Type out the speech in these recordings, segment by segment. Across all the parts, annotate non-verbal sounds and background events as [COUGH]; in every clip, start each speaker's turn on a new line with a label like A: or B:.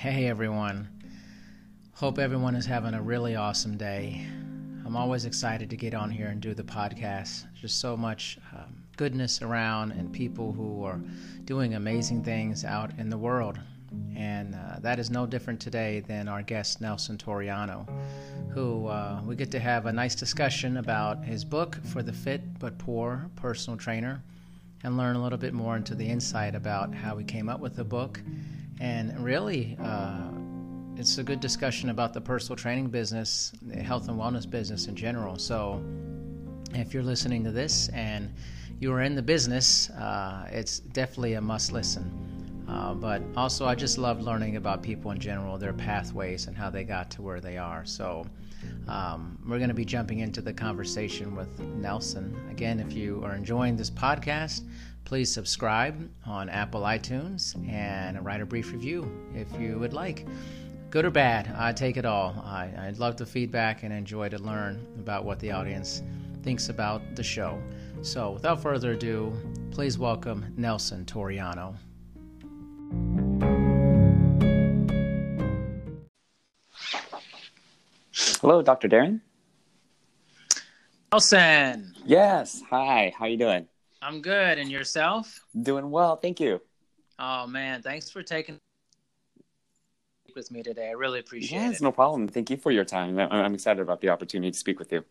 A: Hey everyone. Hope everyone is having a really awesome day. I'm always excited to get on here and do the podcast. Just so much um, goodness around and people who are doing amazing things out in the world. And uh, that is no different today than our guest, Nelson Toriano, who uh, we get to have a nice discussion about his book for the fit but poor personal trainer and learn a little bit more into the insight about how he came up with the book. And really, uh, it's a good discussion about the personal training business, the health and wellness business in general. So, if you're listening to this and you are in the business, uh, it's definitely a must listen. Uh, but also, I just love learning about people in general, their pathways, and how they got to where they are. So, um, we're going to be jumping into the conversation with Nelson. Again, if you are enjoying this podcast, please subscribe on Apple iTunes and write a brief review if you would like. Good or bad, I take it all. I, I love the feedback and enjoy to learn about what the audience thinks about the show. So, without further ado, please welcome Nelson Toriano.
B: Hello, Dr. Darren.
A: Nelson.
B: Yes. Hi. How you doing?
A: I'm good. And yourself?
B: Doing well. Thank you.
A: Oh man, thanks for taking with me today. I really appreciate
B: yes,
A: it.
B: Yes, no problem. Thank you for your time. I'm excited about the opportunity to speak with you.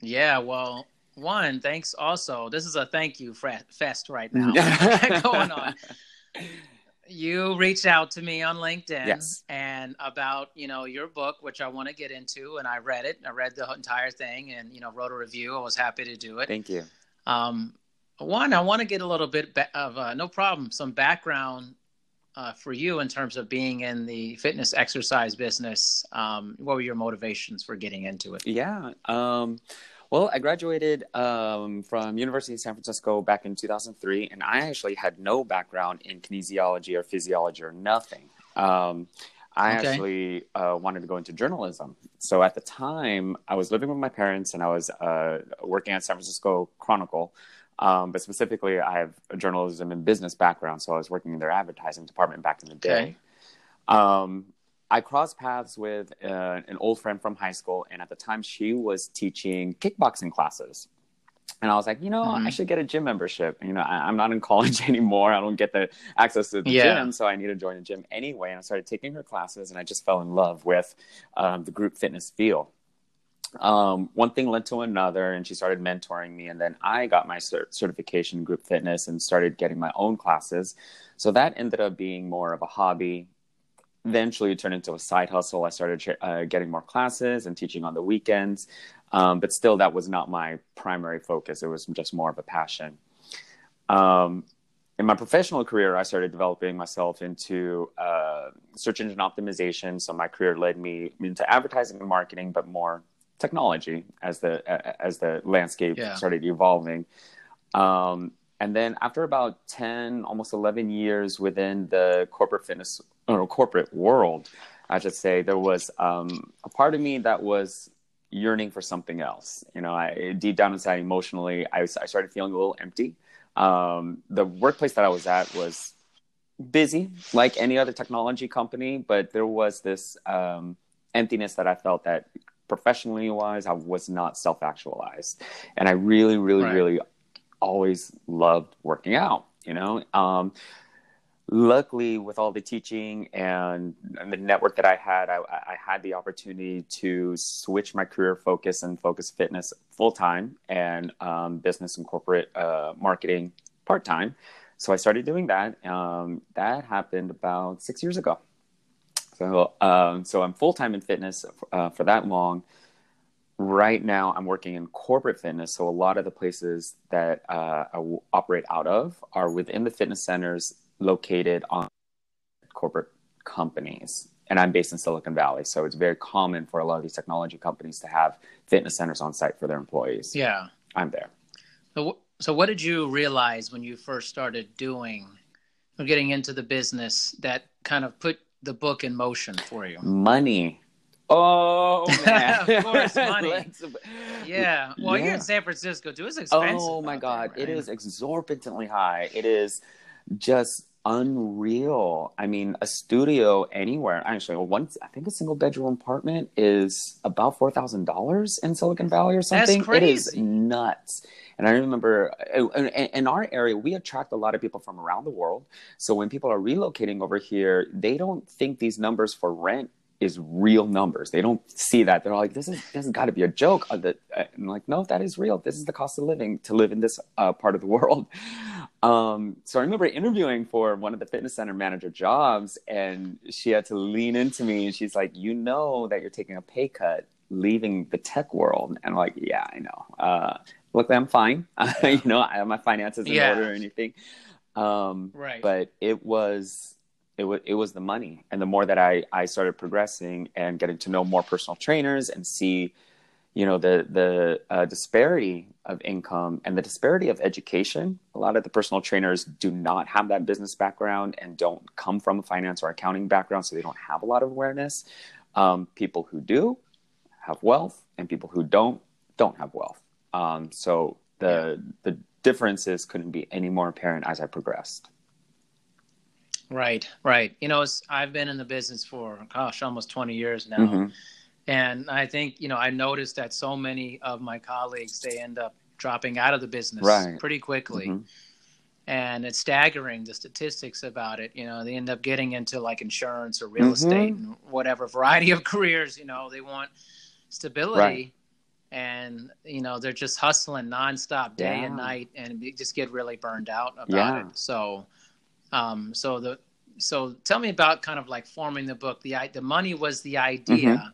A: Yeah. Well, one, thanks. Also, this is a thank you fest right now [LAUGHS] going on you reached out to me on LinkedIn
B: yes.
A: and about, you know, your book, which I want to get into. And I read it. I read the entire thing and, you know, wrote a review. I was happy to do it.
B: Thank you.
A: Um, one, I want to get a little bit of, uh, no problem, some background uh, for you in terms of being in the fitness exercise business. Um, what were your motivations for getting into it?
B: Yeah. Um, well, I graduated um, from University of San Francisco back in 2003, and I actually had no background in kinesiology or physiology or nothing. Um, I okay. actually uh, wanted to go into journalism. So at the time, I was living with my parents, and I was uh, working at San Francisco Chronicle. Um, but specifically, I have a journalism and business background, so I was working in their advertising department back in the day. Okay. Um, I crossed paths with uh, an old friend from high school, and at the time, she was teaching kickboxing classes. And I was like, you know, mm-hmm. I should get a gym membership. You know, I, am not in [LAUGHS] college anymore. I don't get the access to the yeah. gym, so I need to join a gym anyway. And I started taking her classes, and I just fell in love with um, the group fitness feel. Um, one thing led to another, and she started mentoring me. And then I got my cert- certification in group fitness and started getting my own classes. So that ended up being more of a hobby eventually it turned into a side hustle. I started uh, getting more classes and teaching on the weekends, um, but still, that was not my primary focus. It was just more of a passion. Um, in my professional career, I started developing myself into uh, search engine optimization. So my career led me into advertising and marketing, but more technology as the as the landscape yeah. started evolving. Um, and then after about 10 almost 11 years within the corporate fitness or corporate world i should say there was um, a part of me that was yearning for something else you know I, deep down inside emotionally i, was, I started feeling a little empty um, the workplace that i was at was busy like any other technology company but there was this um, emptiness that i felt that professionally wise i was not self-actualized and i really really right. really always loved working out, you know. Um, luckily, with all the teaching and, and, the network that I had, I, I, had the opportunity to switch my career focus and focus fitness full time and um, business and corporate uh, marketing part time. So I started doing that. Um, that happened about six years ago. So, um, so I'm full time in fitness uh, for that long right now i'm working in corporate fitness so a lot of the places that uh, i operate out of are within the fitness centers located on corporate companies and i'm based in silicon valley so it's very common for a lot of these technology companies to have fitness centers on site for their employees
A: yeah
B: i'm there
A: so, so what did you realize when you first started doing or getting into the business that kind of put the book in motion for you
B: money Oh [LAUGHS] man,
A: of course, money. [LAUGHS] yeah. Well, yeah. you're in San Francisco too. It's expensive.
B: Oh my god, there, right? it is exorbitantly high. It is just unreal. I mean, a studio anywhere, actually, one, I think a single bedroom apartment is about $4,000 in Silicon Valley or something.
A: That's crazy.
B: It is nuts. And I remember uh, in, in our area, we attract a lot of people from around the world. So when people are relocating over here, they don't think these numbers for rent is real numbers. They don't see that. They're like, this is this has got to be a joke. Uh, I'm like, no, that is real. This is the cost of living to live in this uh, part of the world. [LAUGHS] Um, so I remember interviewing for one of the fitness center manager jobs, and she had to lean into me, and she's like, you know that you're taking a pay cut leaving the tech world, and I'm like, yeah, I know. Uh, luckily, I'm fine. [LAUGHS] you know, I have my finances in yeah. order or anything. Um,
A: right.
B: But it was it was it was the money. And the more that i i started progressing and getting to know more personal trainers and see you know the the uh, disparity of income and the disparity of education a lot of the personal trainers do not have that business background and don't come from a finance or accounting background so they don't have a lot of awareness. Um, people who do have wealth and people who don't don't have wealth. Um, so the the differences couldn't be any more apparent as i progressed
A: Right, right. You know, I've been in the business for gosh, almost 20 years now. Mm-hmm. And I think, you know, I noticed that so many of my colleagues they end up dropping out of the business
B: right.
A: pretty quickly. Mm-hmm. And it's staggering the statistics about it. You know, they end up getting into like insurance or real mm-hmm. estate and whatever variety of [LAUGHS] careers, you know, they want stability. Right. And you know they're just hustling nonstop, day yeah. and night, and just get really burned out about yeah. it. So, um, so the so tell me about kind of like forming the book. The the money was the idea. Mm-hmm.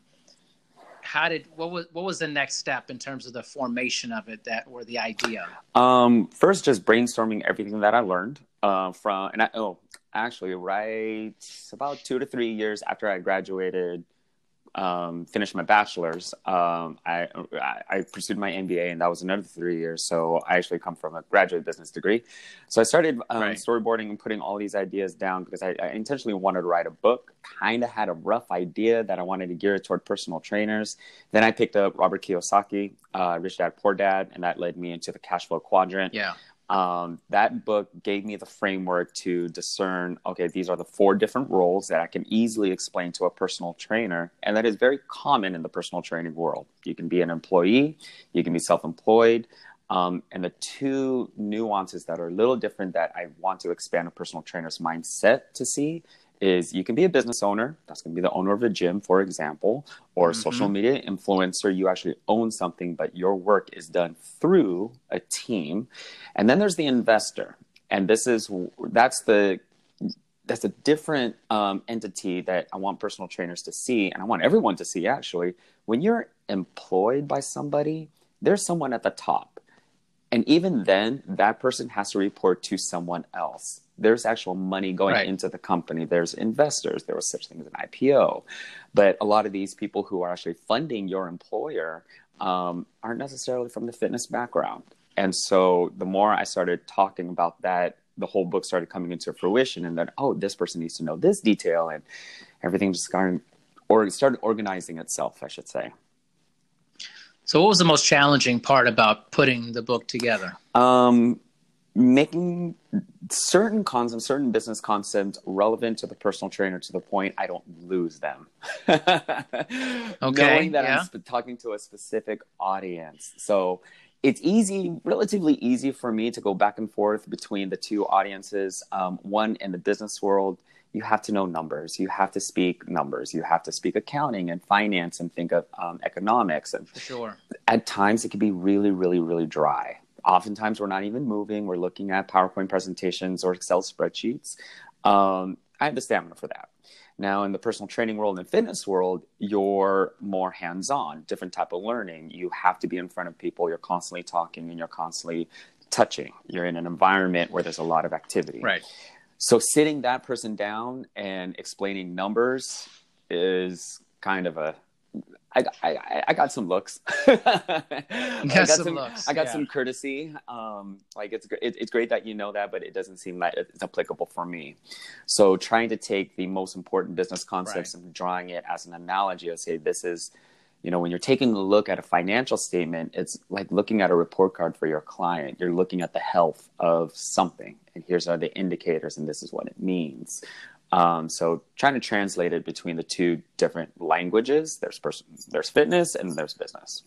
A: How did what was what was the next step in terms of the formation of it that or the idea?
B: Um, first, just brainstorming everything that I learned uh, from and I, oh actually right about two to three years after I graduated um, finished my bachelor's, um, I, I pursued my MBA, and that was another three years. So I actually come from a graduate business degree. So I started um, right. storyboarding and putting all these ideas down because I, I intentionally wanted to write a book. Kind of had a rough idea that I wanted to gear it toward personal trainers. Then I picked up Robert Kiyosaki, uh, Rich Dad Poor Dad, and that led me into the cash flow quadrant.
A: Yeah
B: um, that book gave me the framework to discern okay these are the four different roles that i can easily explain to a personal trainer and that is very common in the personal training world. You can be an employee you can be self-employed um, and the two nuances that are a little different that i want to expand a personal trainer's mindset to see is you can be a business owner that's going to be the owner of a gym for example or mm-hmm. social media influencer. You actually own something but your work is done through a team. And then there's the investor. And this is that's the that's a different um, entity that i want personal trainers to see and i want everyone to see actually. When you're employed by somebody there's someone at the top. And even then that person has to report to someone else there's actual money going right. into the company. There's investors. There was such thing as an IPO, but a lot of these people who are actually funding your employer um, aren't necessarily from the fitness background. And so the more I started talking about that, the whole book started coming into fruition. And then, oh, this person needs to know this detail, and everything just started or started organizing itself, I should say.
A: So, what was the most challenging part about putting the book together?
B: Um, making certain concepts, certain business concepts relevant to the personal trainer to the point I don't lose them. [LAUGHS]
A: okay.
B: Knowing that yeah. I'm talking to a specific audience. So it's easy, relatively easy for me to go back and forth between the two audiences. Um, one in the business world, you have to know numbers. You have to speak numbers. You have to speak accounting and finance and think of um, economics. And
A: sure.
B: At times, it can be really, really, really dry oftentimes we're not even moving we're looking at powerpoint presentations or excel spreadsheets. Um, i have the stamina for that. Now in the personal training world and fitness world you're more hands-on different type of learning. You have to be in front of people. You're constantly talking and you're constantly touching. You're in an environment where there's a lot of activity.
A: Right.
B: So sitting that person down and explaining numbers is kind of a I, I, I got some looks. [LAUGHS] I got some, some, looks. I got yeah. some courtesy. Um, like it's it, it's great that you know that, but it doesn't seem like it's applicable for me. So trying to take the most important business concepts right. and drawing it as an analogy of say this is you know when you're taking a look at a financial statement it's like looking at a report card for your client you're looking at the health of something and here's are the indicators and this is what it means um, so trying to translate it between the two different languages there's there's fitness and there's business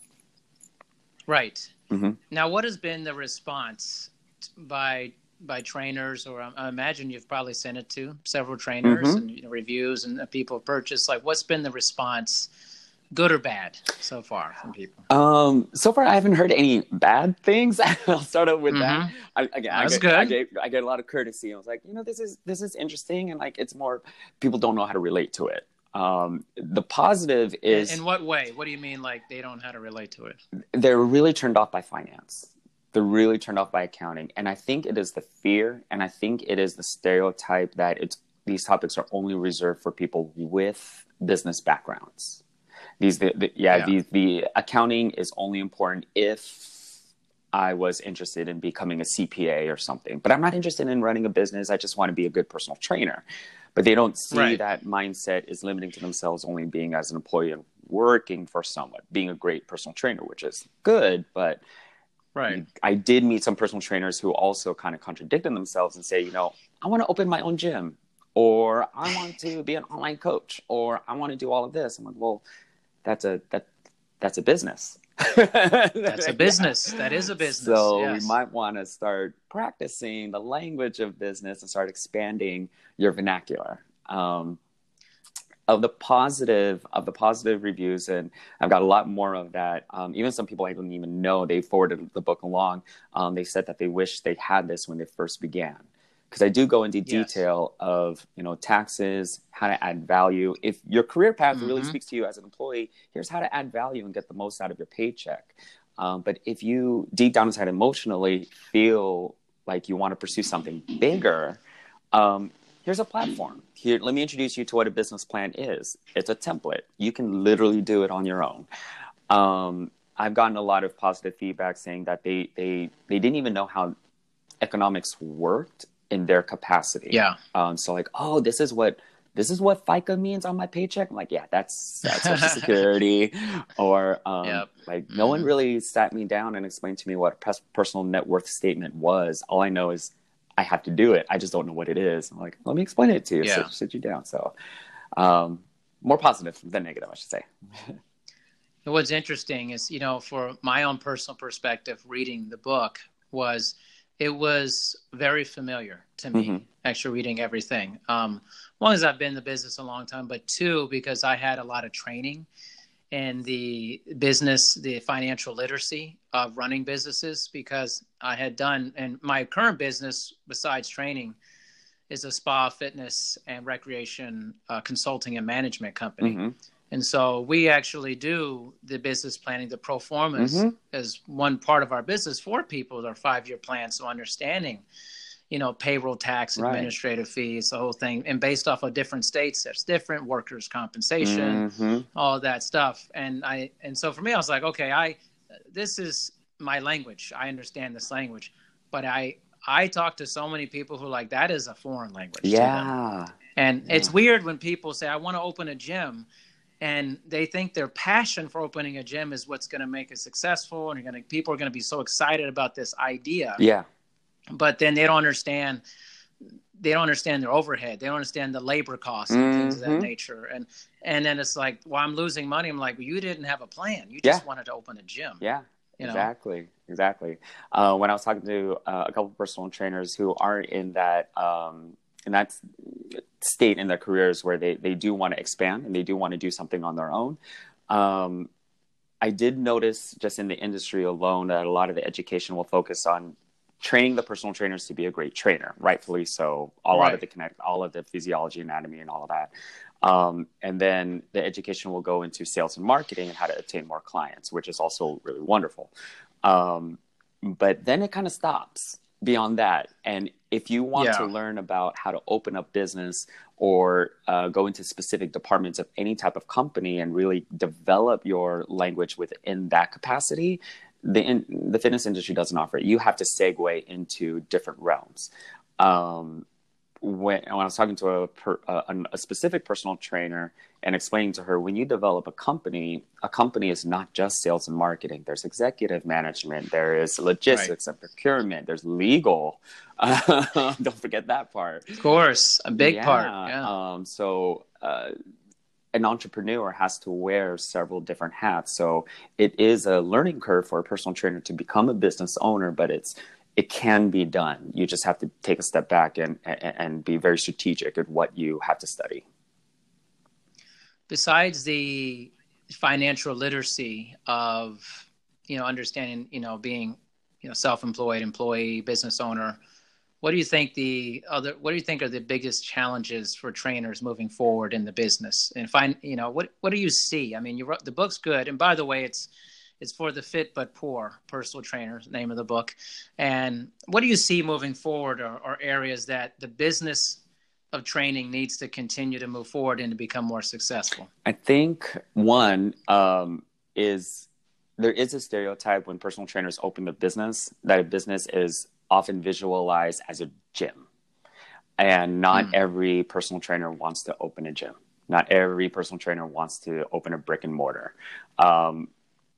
A: right
B: mm-hmm.
A: now what has been the response by by trainers or I, I imagine you've probably sent it to several trainers
B: Mhm.
A: and you know, reviews and people have purchased like what's been the response good or bad so far from people
B: Um, so far, I haven't heard any bad things. [LAUGHS] I'll start out with that.
A: Mhm.
B: I, again, I get, I get I get a lot of courtesy. I was like, you know, this is this is interesting, and like it's more people don't know how to relate to it. Um, the positive is
A: in what way what do you mean like they don't know how to relate to it
B: they're really turned off by finance. They're really turned off by accounting, and I think it is the fear, and I think it is the stereotype that it's these topics are only reserved for people with business backgrounds. These, the, the, yeah,
A: Yeah.
B: The, the accounting is only important if I was interested in becoming a CPA or something, but I'm not interested in running a business. I just want to be a good personal trainer. But they don't see
A: Right.
B: that mindset is limiting to themselves only being as an employee and working for someone, being a great personal trainer, which is good, but
A: right
B: I did meet some personal trainers who also kind of contradicted themselves and say, you know, I want to open my own gym, or I want to be an online coach, or I want to do all of this. I'm like, well, that's a that that's a business.
A: that's a [LAUGHS] business that is a business
B: So
A: yes.
B: we might want to start practicing the language of business and start expanding your vernacular. Um, of the positive of the positive reviews, and I've got a lot more of that. Um, even some people I didn't even know they forwarded the book along. Um, they said that they wish they had this when they first began, because I do go into
A: Yes.
B: detail of you know taxes, how to add value. If your career path really
A: Mhm.
B: speaks to you as an employee, here's how to add value and get the most out of your paycheck. Um, but if you deep down inside emotionally feel like you want to pursue something bigger, um, here's a platform. Here, let me introduce you to what a business plan is. It's a template. You can literally do it on your own. Um, I've gotten a lot of positive feedback saying that they they they didn't even know how economics worked in their capacity.
A: yeah
B: Um, so like, oh, this is what this is what FICA means on my paycheck. I'm like, yeah, that's that's Social [LAUGHS] Security, or um,
A: Yep.
B: like no one
A: Mhm.
B: really sat me down and explained to me what a personal net worth statement was. All I know is I have to do it. I just don't know what it is. I'm like, let me explain it to you.
A: Yeah.
B: Sit, sit you down. So, um, more positive than negative, I should say. [LAUGHS]
A: What's interesting is, you know, for my own personal perspective, reading the book was it was very familiar to me.
B: Mhm.
A: Actually, reading everything. Um, one is I've been in the business a long time, but two because I had a lot of training in the business, the financial literacy of running businesses. Because I had done, and my current business, besides training, is a spa, fitness, and recreation uh, consulting and management company.
B: Mhm.
A: And so we actually do the business planning, the pro formas
B: Mhm.
A: as one part of our business for people, our five year plan. So understanding, you know, payroll tax,
B: Right.
A: administrative fees, the whole thing. And based off of different states, there's different workers' compensation,
B: Mhm.
A: all that stuff. And I and so for me, I was like, okay, I this is my language. I understand this language. But I I talk to so many people who like that is a foreign language. to them.
B: Yeah.
A: And
B: Yeah.
A: it's weird when people say, I want to open a gym. And they think their passion for opening a gym is what's going to make it successful, and to, people are going to be so excited about this idea.
B: Yeah.
A: But then they don't understand. They don't understand their overhead. They don't understand the labor costs and things of that
B: Mhm.
A: nature. And and then it's like, well, I'm losing money. I'm like, well, you didn't have a plan. You
B: Yeah.
A: just wanted to open a gym.
B: Yeah.
A: You know?
B: Exactly, exactly. Uh, when I was talking to uh, a couple of personal trainers who aren't in that um, in that state in their careers where they they do want to expand and they do want to do something on their own, um, I did notice just in the industry alone that a lot of the education will focus on training the personal trainers to be a great trainer, rightfully so. A lot
A: Right.
B: of the connect, all of the physiology, anatomy, and all of that. Um, and then the education will go into sales and marketing and how to obtain more clients, which is also really wonderful. Um, but then it kind of stops beyond that. And if you want
A: Yeah.
B: to learn about how to open up business or uh, go into specific departments of any type of company and really develop your language within that capacity, the in, the fitness industry doesn't offer it. You have to segue into different realms. Um, when, when I was talking to a, per, a, a specific personal trainer and explaining to her, when you develop a company, a company is not just sales and marketing. There's executive management, there is logistics right. and procurement, there's legal. Uh, [LAUGHS] don't forget that part.
A: Of course, a big yeah. part. Yeah.
B: Um, so. Uh, an entrepreneur has to wear several different hats. So it is a learning curve for a personal trainer to become a business owner, but it's it can be done. You just have to take a step back and, and, and be very strategic at what you have to study.
A: Besides the financial literacy of, you know, understanding, you know, being, you know, self-employed employee, business owner, what do you think the other, what do you think are the biggest challenges for trainers moving forward in the business and find, you know, what, what do you see? I mean, you wrote the book's good. And by the way, it's, it's for the fit but poor personal trainer, name of the book. And what do you see moving forward or, or areas that the business of training needs to continue to move forward and to become more successful?
B: I think one um, is there is a stereotype when personal trainers open a business that a business is often visualized as a gym. And not mm. every personal trainer wants to open a gym. Not every personal trainer wants to open a brick and mortar. Um,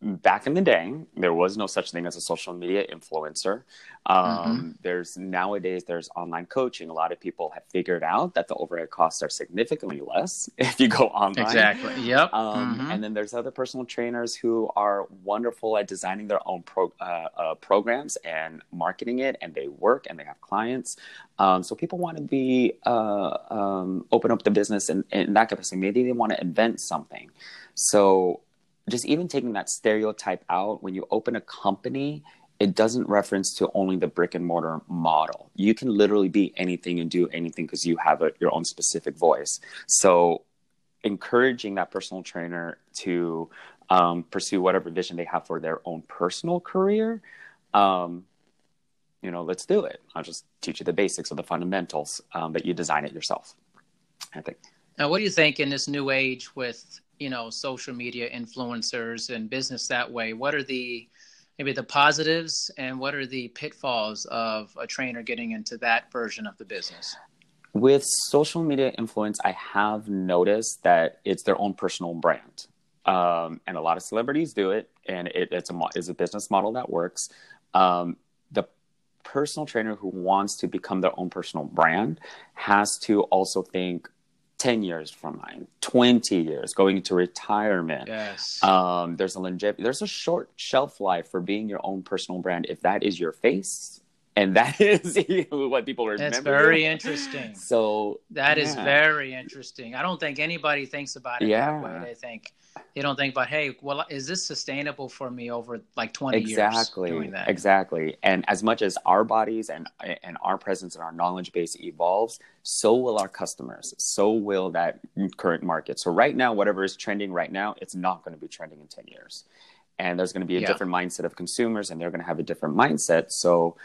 B: back in the day, there was no such thing as a social media influencer. Um, mm-hmm. There's nowadays there's online coaching. A lot of people have figured out that the overhead costs are significantly less [LAUGHS] if you go online.
A: Exactly. Yep.
B: Um, mm-hmm. And then there's other personal trainers who are wonderful at designing their own pro, uh, uh, programs and marketing it, and they work and they have clients. Um, so people want to be uh, um, open up the business and in, in that capacity. Maybe they want to invent something. So just even taking that stereotype out, when you open a company, it doesn't reference to only the brick and mortar model. You can literally be anything and do anything because you have a, your own specific voice. So, encouraging that personal trainer to um, pursue whatever vision they have for their own personal career, um, you know, let's do it. I'll just teach you the basics of the fundamentals, um, but you design it yourself. I think.
A: Now, what do you think in this new age with you know social media influencers and business that way what are the maybe the positives and what are the pitfalls of a trainer getting into that version of the business?
B: With social media influence i have noticed that it's their own personal brand. Um, and a lot of celebrities do it and it, it's a is a business model that works. Um, the personal trainer who wants to become their own personal brand has to also think 10 years from now, 20 years, going into retirement.
A: Yes.
B: Um, there's a longevity, there's a short shelf life for being your own personal brand. If that is your face, and that [LAUGHS] is what people remember.
A: That's very interesting.
B: So
A: that yeah. is very interesting. I don't think anybody thinks about it yeah. that way. They think you don't think about, hey, well, is this sustainable for me over like 20
B: exactly,
A: years doing that?
B: Exactly. And as much as our bodies and and our presence and our knowledge base evolves, so will our customers. So will that current market. So right now, whatever is trending right now, it's not going to be trending in 10 years. And there's going to be a yeah. different mindset of consumers and they're going to have a different mindset. So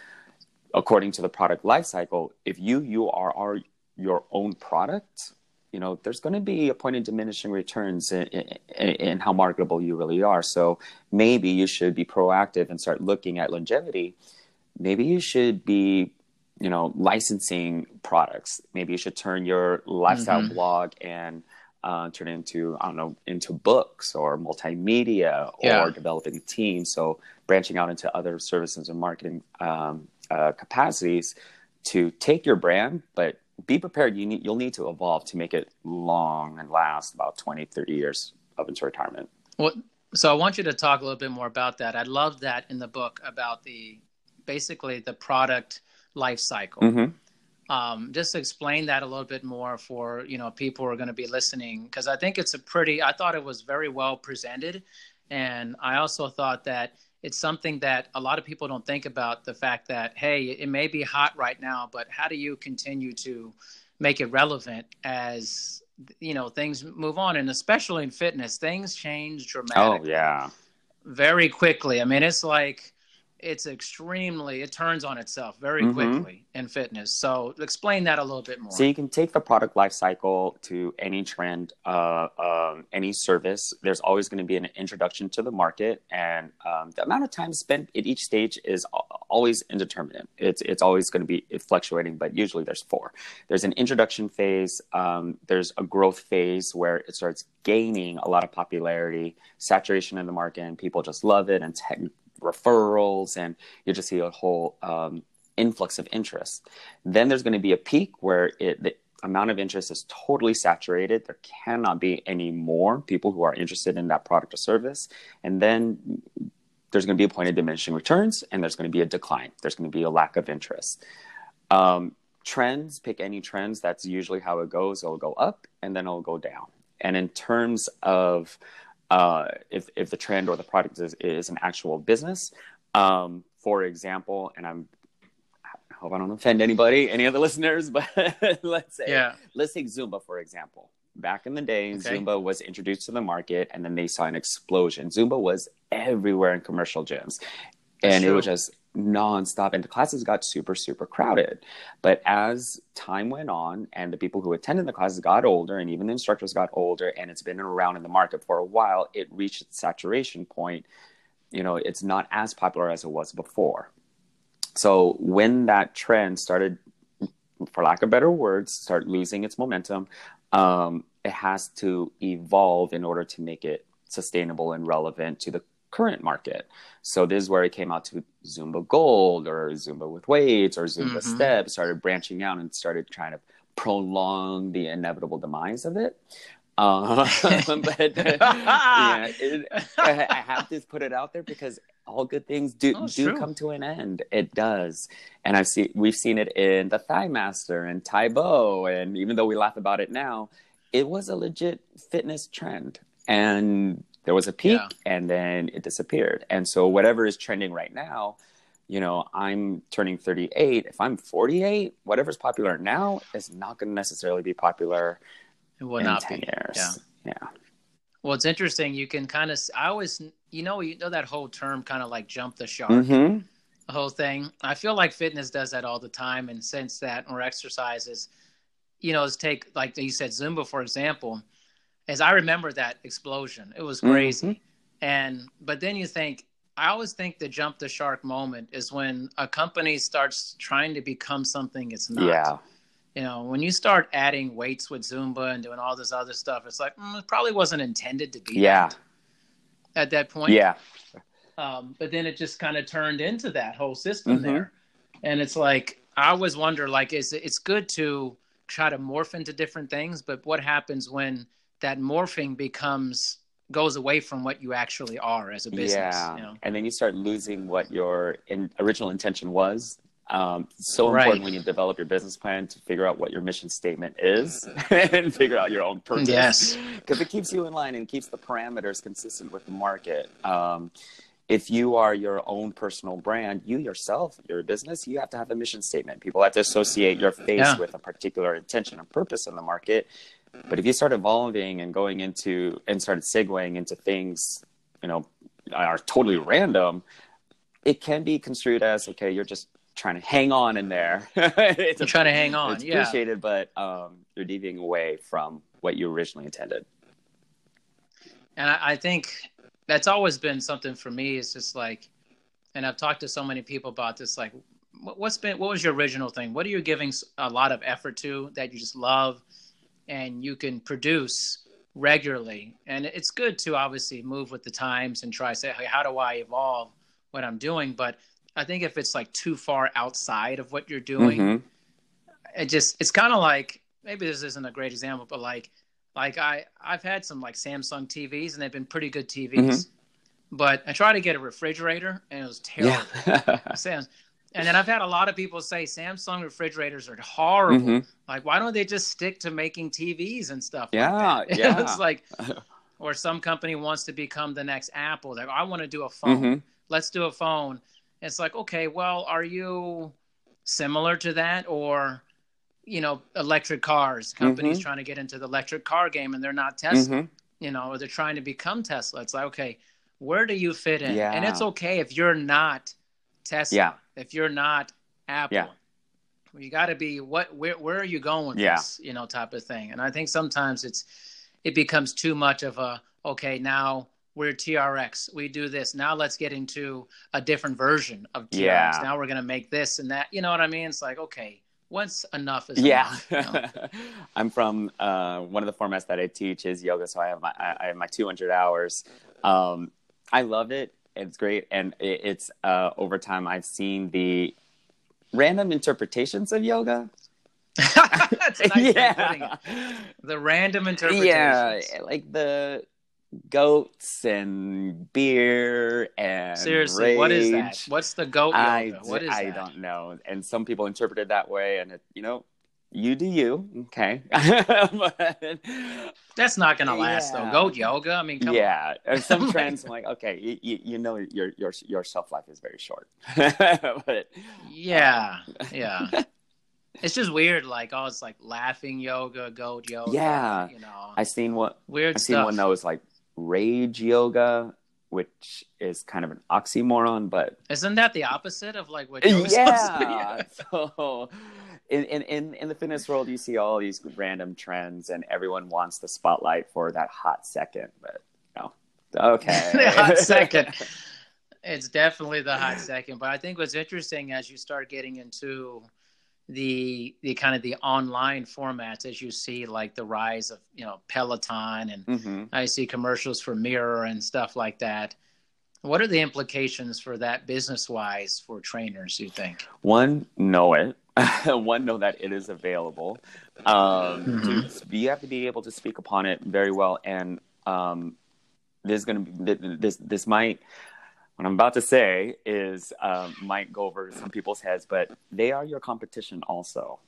B: according to the product lifecycle, if you you are, are your own product, you know there's going to be a point of diminishing returns in, in, in, how marketable you really are so maybe you should be proactive and start looking at longevity maybe you should be you know licensing products maybe you should turn your lifestyle mm-hmm. blog and uh, turn it into i don't know into books or multimedia yeah. or developing a team so branching out into other services and marketing um, uh, capacities to take your brand but be prepared. You need, you'll need to evolve to make it long and last about 20, 30 years up into retirement.
A: Well, so I want you to talk a little bit more about that. I love that in the book about the basically the product life cycle. Mm-hmm. Um, just explain that a little bit more for you know people who are going to be listening because I think it's a pretty. I thought it was very well presented, and I also thought that it's something that a lot of people don't think about the fact that hey it may be hot right now but how do you continue to make it relevant as you know things move on? And especially in fitness things change oh, dramatically
B: oh yeah.
A: very quickly. I mean it's like it's extremely it turns on itself very
B: Mhm.
A: quickly in fitness. So explain that a little bit more.
B: So you can take the product life cycle to any trend, uh, um, any service. There's always going to be an introduction to the market, and um, the amount of time spent at each stage is always indeterminate. It's it's always going to be fluctuating, but usually there's four. There's an introduction phase. Um, there's a growth phase where it starts gaining a lot of popularity, saturation in the market, and people just love it, and tech referrals, and you just see a whole um, influx of interest. Then there's going to be a peak where it the amount of interest is totally saturated. There cannot be any more people who are interested in that product or service. And then there's going to be a point of diminishing returns, and there's going to be a decline. There's going to be a lack of interest. Um, trends, pick any trends. That's usually how it goes. It'll go up, and then it'll go down. And in terms of uh, if if the trend or the product is, is an actual business, um, for example, and I'm I hope I don't offend anybody, any of the [LAUGHS] listeners, but [LAUGHS] let's say
A: yeah.
B: let's take Zumba for example. Back in the day,
A: Okay.
B: Zumba was introduced to the market, and then they saw an explosion. Zumba was everywhere in commercial gyms, and it was just nonstop. And the classes got super, super crowded. But as time went on, and the people who attended the classes got older, and even the instructors got older, and it's been around in the market for a while, it reached its saturation point. You know, it's not as popular as it was before. So when that trend started, for lack of better words, start losing its momentum, um, it has to evolve in order to make it sustainable and relevant to the current market. So this is where it came out to Zumba Gold or Zumba with weights or Zumba
A: Mhm.
B: Step, started branching out and started trying to prolong the inevitable demise of it. Uh, [LAUGHS] but [LAUGHS] yeah, it, I, I have to put it out there because all good things do
A: Oh,
B: do
A: true.
B: come to an end. It does, and I've seen we've seen it in the ThighMaster and Tae Bo, and even though we laugh about it now, it was a legit fitness trend, and there was a peak,
A: Yeah.
B: and then it disappeared. And so whatever is trending right now. You know, I'm turning 38. If I'm 48, whatever's popular now is not going to necessarily be popular
A: It will
B: in
A: not
B: 10
A: be.
B: years.
A: Yeah.
B: yeah.
A: Well, it's interesting. You can kind of. I always, you know, you know that whole term, kind of like jump the shark.
B: Mm-hmm.
A: the whole thing. I feel like fitness does that all the time, and since that or exercises, you know, is take like you said Zumba for example. As I remember that explosion, it was crazy, and but then you think. I always think the jump the shark moment is when a company starts trying to become something it's not.
B: Yeah.
A: You know, when you start adding weights with Zumba and doing all this other stuff, it's like mm, it probably wasn't intended to be
B: Yeah.
A: that at that point
B: Yeah.
A: um, but then it just kind of turned into that whole system
B: Mhm.
A: there and it's like i always wonder like is it's good to try to morph into different things but what happens when that morphing becomes goes away from what you actually are as a business
B: yeah.
A: you know
B: And then you start losing what your in, original intention was. Um, so
A: Right.
B: important when you develop your business plan to figure out what your mission statement is [LAUGHS] and figure out your own purpose.
A: Yes. [LAUGHS]
B: Because it keeps you in line and keeps the parameters consistent with the market. Um, if you are your own personal brand, you yourself, your business, you have to have a mission statement. People have to associate your face
A: Yeah.
B: with a particular intention and purpose in the market. But if you start evolving and going into and started segueing into things, you know, are totally random, it can be construed as okay, you're just trying to hang on in there. [LAUGHS] it's
A: You're trying to hang on,
B: It's
A: yeah.
B: appreciated, but um, you're deviating away from what you originally intended.
A: and I, I think that's always been something for me it's just like and i've talked to so many people about this like what- what's been what was your original thing what are you giving a lot of effort to that you just love and you can produce regularly and it's good to obviously move with the times and try to say hey, how do i evolve what i'm doing but i think if it's like too far outside of what you're doing
B: Mhm.
A: it just it's kind of like maybe this isn't a great example but like like i i've had some like samsung tvs and they've been pretty good tvs
B: Mm-hmm.
A: but i tried to get a refrigerator and it was terrible [LAUGHS]
B: Yeah.
A: And then i've had a lot of people say samsung refrigerators are horrible
B: Mhm.
A: like why don't they just stick to making tvs and stuff [LAUGHS]
B: Yeah,
A: like
B: yeah.
A: it's [LAUGHS] like or some company wants to become the next apple like i want to do a phone
B: Mhm.
A: let's do a phone. It's like, okay, well, are you similar to that or you know, electric cars, companies
B: Mhm.
A: trying to get into the electric car game and they're not Tesla,
B: Mhm.
A: you know, or they're trying to become Tesla. It's like, okay, where do you fit in?
B: Yeah.
A: And it's okay if you're not Tesla,
B: Yeah.
A: If you're not Apple,
B: Yeah.
A: you got to be what? Where where are you going
B: Yeah.
A: this? You know, type of thing. And I think sometimes it's it becomes too much of a okay now. We're TRX. We do this. Now let's get into a different version of TRX.
B: Yeah.
A: Now we're going to make this and that. You know what I mean? It's like, okay, once enough is
B: yeah
A: enough. you know? [LAUGHS]
B: i'm from uh, one of the formats that i teach is yoga so i have my i I have my 200 hours um, i love it it's great and it, it's uh, over time i've seen the random interpretations of yoga
A: That's nice way of putting
B: yeah. [LAUGHS]
A: The random interpretations.
B: yeah like the goats and beer and
A: Seriously, what is that? What's the goat
B: I,
A: yoga? What is
B: I
A: that?
B: don't know. And some people interpret it that way, and it, you know, you do you. Okay. [LAUGHS] But-
A: That's not going to last
B: Yeah.
A: though. Goat yoga. I mean, come on.
B: yeah. And some [LAUGHS] trends, I'm like, okay, you, you, know, your your your shelf life is very short. [LAUGHS] but
A: Yeah, yeah. it's just weird. Like, oh, it's like laughing yoga, goat yoga.
B: Yeah.
A: you know,
B: I seen what
A: weird
B: I seen
A: stuff.
B: one that was like rage yoga, which is kind of an oxymoron, but
A: Isn't that the opposite of like what uh, to be?
B: yeah. so in, in in in the fitness world, you see all these random trends, and everyone wants the spotlight for that hot second. But no, okay, [LAUGHS]
A: The hot second. [LAUGHS] It's definitely the hot second. But I think what's interesting as you start getting into the the kind of the online formats, as you see like the rise of you know Peloton and
B: hmm
A: I see commercials for Mirror and stuff like that. What are the implications for that business wise for trainers, you think?
B: One, know it. [LAUGHS] One, know that it is available. Um,
A: Mhm.
B: to- you have to be able to speak upon it very well, and um, there's going to be this. This might. What I'm about to say is um, might go over some people's heads, but they are your competition also.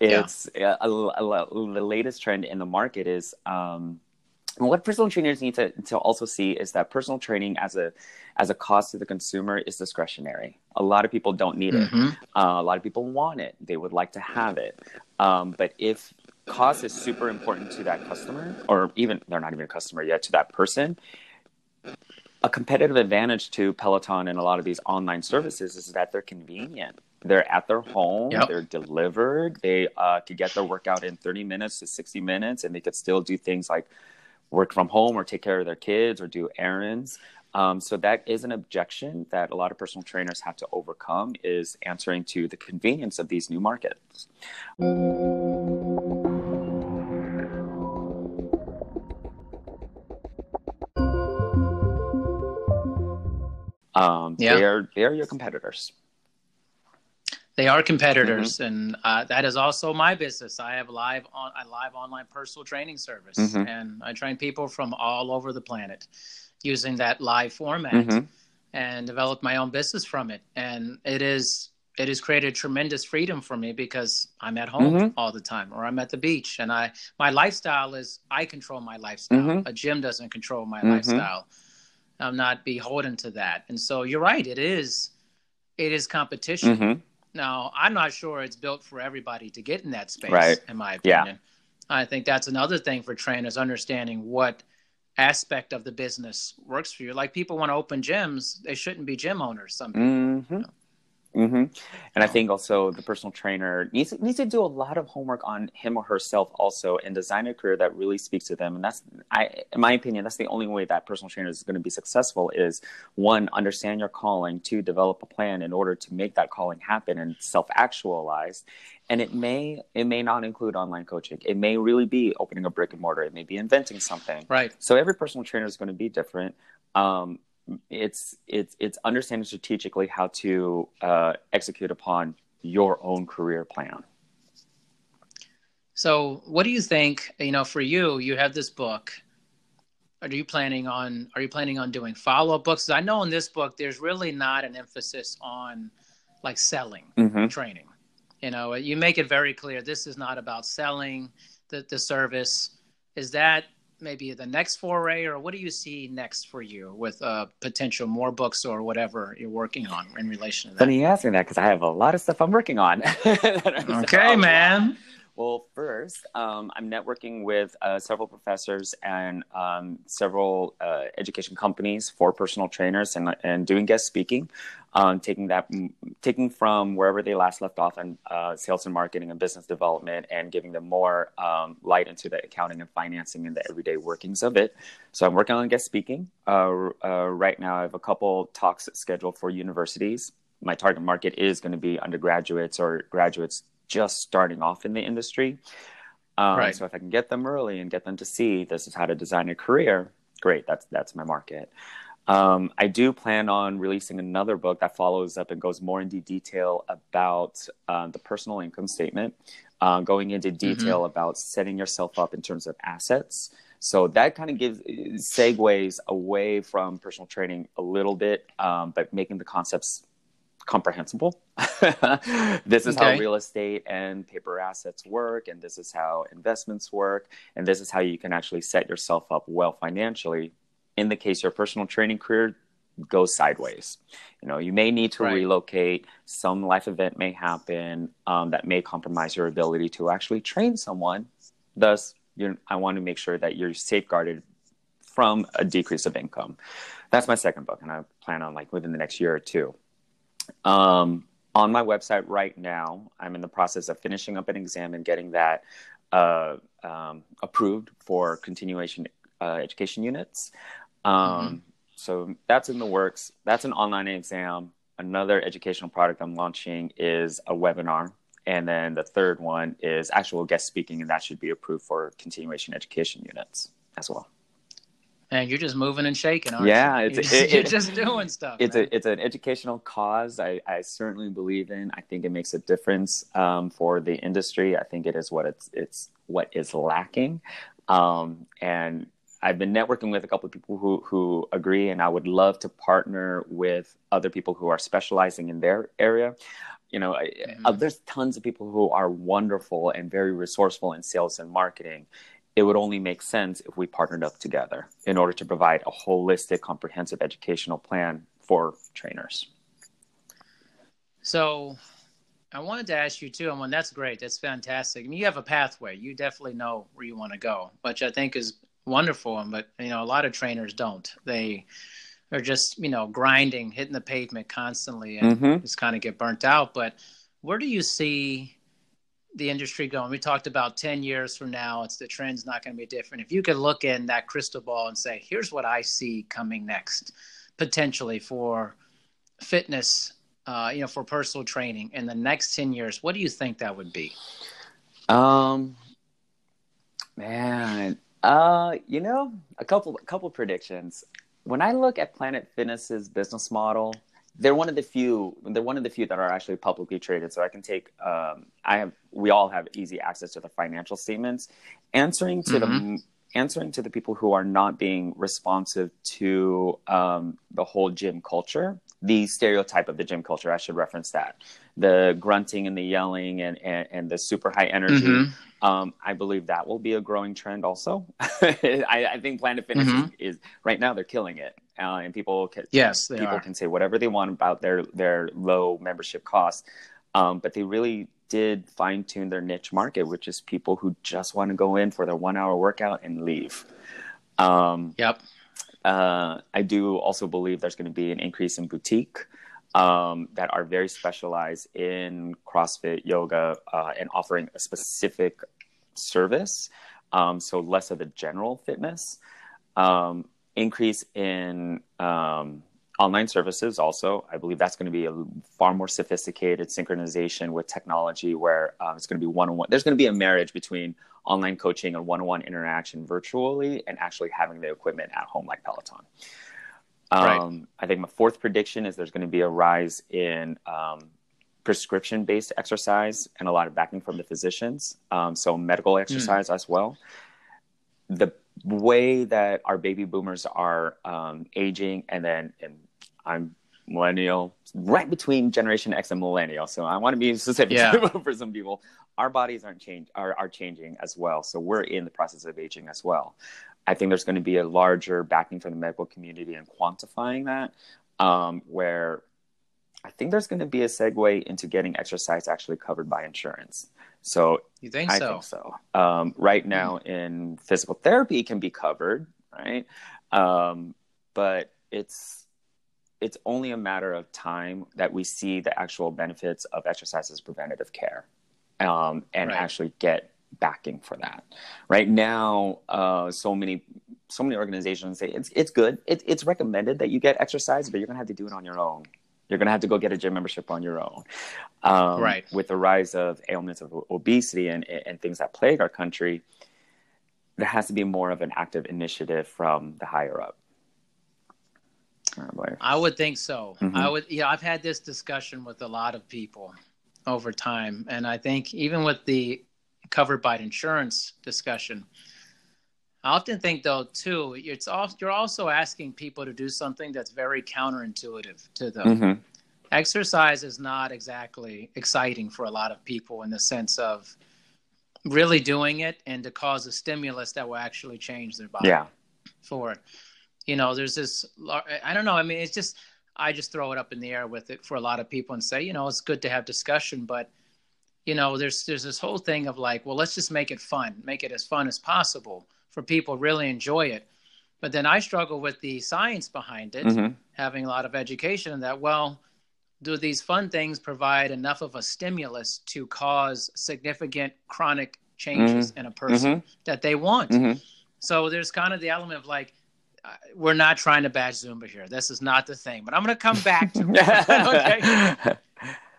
A: Yeah.
B: It's uh, a, a- a- the latest trend in the market is um, what personal trainers need to, to also see is that personal training as a as a cost to the consumer is discretionary. A lot of people don't need it.
A: Mhm.
B: Uh, a lot of people want it. They would like to have it. Um, but if cost is super important to that customer, or even they're not even a customer yet, to that person, a competitive advantage to Peloton and a lot of these online services is that they're convenient. They're at their home,
A: Yep.
B: they're delivered, they uh, could get their workout in 30 minutes to 60 minutes, and they could still do things like work from home or take care of their kids or do errands. Um, so that is an objection that a lot of personal trainers have to overcome is answering to the convenience of these new markets. Um,
A: Yeah.
B: they're they're your competitors.
A: They are competitors,
B: Mm-hmm.
A: and uh, that is also my business. I have live on a live online personal training service,
B: Mhm.
A: and I train people from all over the planet using that live format,
B: Mhm.
A: and develop my own business from it. And it is it has created tremendous freedom for me because I'm at home
B: Mhm.
A: all the time, or I'm at the beach, and I my lifestyle is I control my lifestyle.
B: Mhm.
A: A gym doesn't control my
B: Mhm.
A: lifestyle. I'm not beholden to that, and so you're right. It is it is competition. Now, I'm not sure it's built for everybody to get in that space,
B: Right.
A: in my
B: Yeah.
A: opinion. I think that's another thing for trainers understanding what aspect of the business works for you. Like people want to open gyms, they shouldn't be gym owners. Some people.
B: Mm-hmm. Mm-hmm. And I think also the personal trainer needs to, needs to do a lot of homework on him or herself also and design a career that really speaks to them. And that's, I, in my opinion, that's the only way that personal trainer is going to be successful is one, understand your calling, two, develop a plan in order to make that calling happen and self-actualize. And it may, it may not include online coaching. It may really be opening a brick and mortar. It may be inventing something.
A: Right.
B: So every personal trainer is going to be different. Um, it's it's it's understanding strategically how to uh, execute upon your own career plan.
A: So, what do you think? You know, for you, you have this book. Are you planning on? Are you planning on doing follow up books? I know in this book, there's really not an emphasis on like selling
B: Mm-hmm.
A: training. You know, you make it very clear this is not about selling the, the service. Is that maybe the next foray, or what do you see next for you with uh, potential more books or whatever you're working on in relation to that?
B: Funny you ask me that because I have a lot of stuff I'm working on. [LAUGHS]
A: Okay, man.
B: Well, first, um, I'm networking with uh, several professors and um, several uh, education companies for personal trainers and, and doing guest speaking, um, taking that, taking from wherever they last left off on uh, sales and marketing and business development and giving them more um, light into the accounting and financing and the everyday workings of it. So I'm working on guest speaking. Uh, uh, right now, I have a couple talks scheduled for universities my target market is going to be undergraduates or graduates just starting off in the industry. Um, right. So if I can get them early and get them to see this is how to design a career, great. That's that's my market. Um, I do plan on releasing another book that follows up and goes more into detail about uh, the personal income statement, uh, going into mm-hmm. detail mm-hmm. about setting yourself up in terms of assets. So that kind of gives segues away from personal training a little bit, um, but making the concepts comprehensible. [LAUGHS] this is okay. how real estate and paper assets work, and this is how investments work, and this is how you can actually set yourself up well financially. In the case your personal training career goes sideways, you know, you may need to right. relocate. Some life event may happen um, that may compromise your ability to actually train someone. Thus, I want to make sure that you're safeguarded from a decrease of income. That's my second book, and I plan on like within the next year or two um, on my website right now, I'm in the process of finishing up an exam and getting that uh, um, approved for continuation uh, education units. Um, mm-hmm. So that's in the works. That's an online exam. Another educational product I'm launching is a webinar. And then the third one is actual guest speaking, and that should be approved for continuation education units as well.
A: And you're just moving and shaking, aren't
B: yeah,
A: you?
B: it's, [LAUGHS]
A: you're,
B: it,
A: you're just doing stuff.
B: It's
A: man.
B: a it's an educational cause. I, I certainly believe in. I think it makes a difference um, for the industry. I think it is what it's it's what is lacking, um, and I've been networking with a couple of people who who agree, and I would love to partner with other people who are specializing in their area. You know, mm-hmm. I, there's tons of people who are wonderful and very resourceful in sales and marketing, it would only make sense if we partnered up together in order to provide a holistic, comprehensive educational plan for trainers.
A: So, I wanted to ask you too, and that's great. That's fantastic. I mean, you have a pathway. You definitely know where you want to go, which I think is wonderful. But you know, a lot of trainers don't. They are just you know grinding, hitting the pavement constantly, and mm-hmm. just kind of get burnt out. But where do you see the industry going? We talked about 10 years from now, it's the trend's not going to be different. If you could look in that crystal ball and say, here's what I see coming next, potentially for fitness, uh, you know, for personal training in the next 10 years, what do you think that would be?
B: Um, man, uh, you know, a couple, a couple predictions. When I look at Planet Fitness's business model, they're one of the few they're one of the few that are actually publicly traded so i can take um, i have we all have easy access to the financial statements answering to mm-hmm. the answering to the people who are not being responsive to um, the whole gym culture the stereotype of the gym culture i should reference that the grunting and the yelling and, and, and the super high energy mm-hmm. um, i believe that will be a growing trend also [LAUGHS] I, I, think planet fitness mm-hmm. is, is right now they're killing it uh, and people can
A: yes
B: people
A: are.
B: can say whatever they want about their their low membership costs, um, but they really did fine tune their niche market, which is people who just want to go in for their one hour workout and leave. Um,
A: yep.
B: Uh, I do also believe there's going to be an increase in boutique um, that are very specialized in CrossFit, yoga, uh, and offering a specific service. Um, so less of the general fitness. Um, increase in um, online services also i believe that's going to be a far more sophisticated synchronization with technology where um, it's going to be one-on-one there's going to be a marriage between online coaching and one-on-one interaction virtually and actually having the equipment at home like peloton um, right. i think my fourth prediction is there's going to be a rise in um, prescription based exercise and a lot of backing from the physicians um, so medical hmm. exercise mm. as well the way that our baby boomers are um, aging, and then and I'm millennial, right between Generation X and millennial. So I want to be specific yeah. [LAUGHS] for some people. Our bodies aren't change are, are changing as well. So we're in the process of aging as well. I think there's going to be a larger backing from the medical community and quantifying that, um, where I think there's going to be a segue into getting exercise actually covered by insurance. So
A: you think
B: I
A: so?
B: think so. Um, right now, in physical therapy, can be covered, right? Um, but it's it's only a matter of time that we see the actual benefits of exercise as preventative care, um, and
A: Right.
B: actually get backing for that. Right now, uh, so many so many organizations say it's it's good. It, it's recommended that you get exercise, but you're gonna have to do it on your own. You're gonna have to go get a gym membership on your own. Um,
A: Right.
B: With the rise of ailments of obesity and and things that plague our country, there has to be more of an active initiative from the higher up. Boy.
A: I would think so.
B: Mhm.
A: I would. Yeah, I've had this discussion with a lot of people over time, and I think even with the covered by insurance discussion, I often think though too, it's all, you're also asking people to do something that's very counterintuitive to them.
B: Mhm.
A: Exercise is not exactly exciting for a lot of people in the sense of really doing it and to cause a stimulus that will actually change their body
B: Yeah.
A: for it. You know, there's this. I don't know. I mean, it's just I just throw it up in the air with it for a lot of people and say, you know, it's good to have discussion, but you know, there's there's this whole thing of like, well, let's just make it fun, make it as fun as possible for people really enjoy it. But then I struggle with the science behind it,
B: Mhm.
A: having a lot of education in that. Well, do these fun things provide enough of a stimulus to cause significant chronic changes in a person that they want?
B: Mhm.
A: So there's kind of the element of like, we're not trying to bash Zumba here. This is not the thing. But I'm going to come back to [LAUGHS] it. [LAUGHS] okay. [LAUGHS]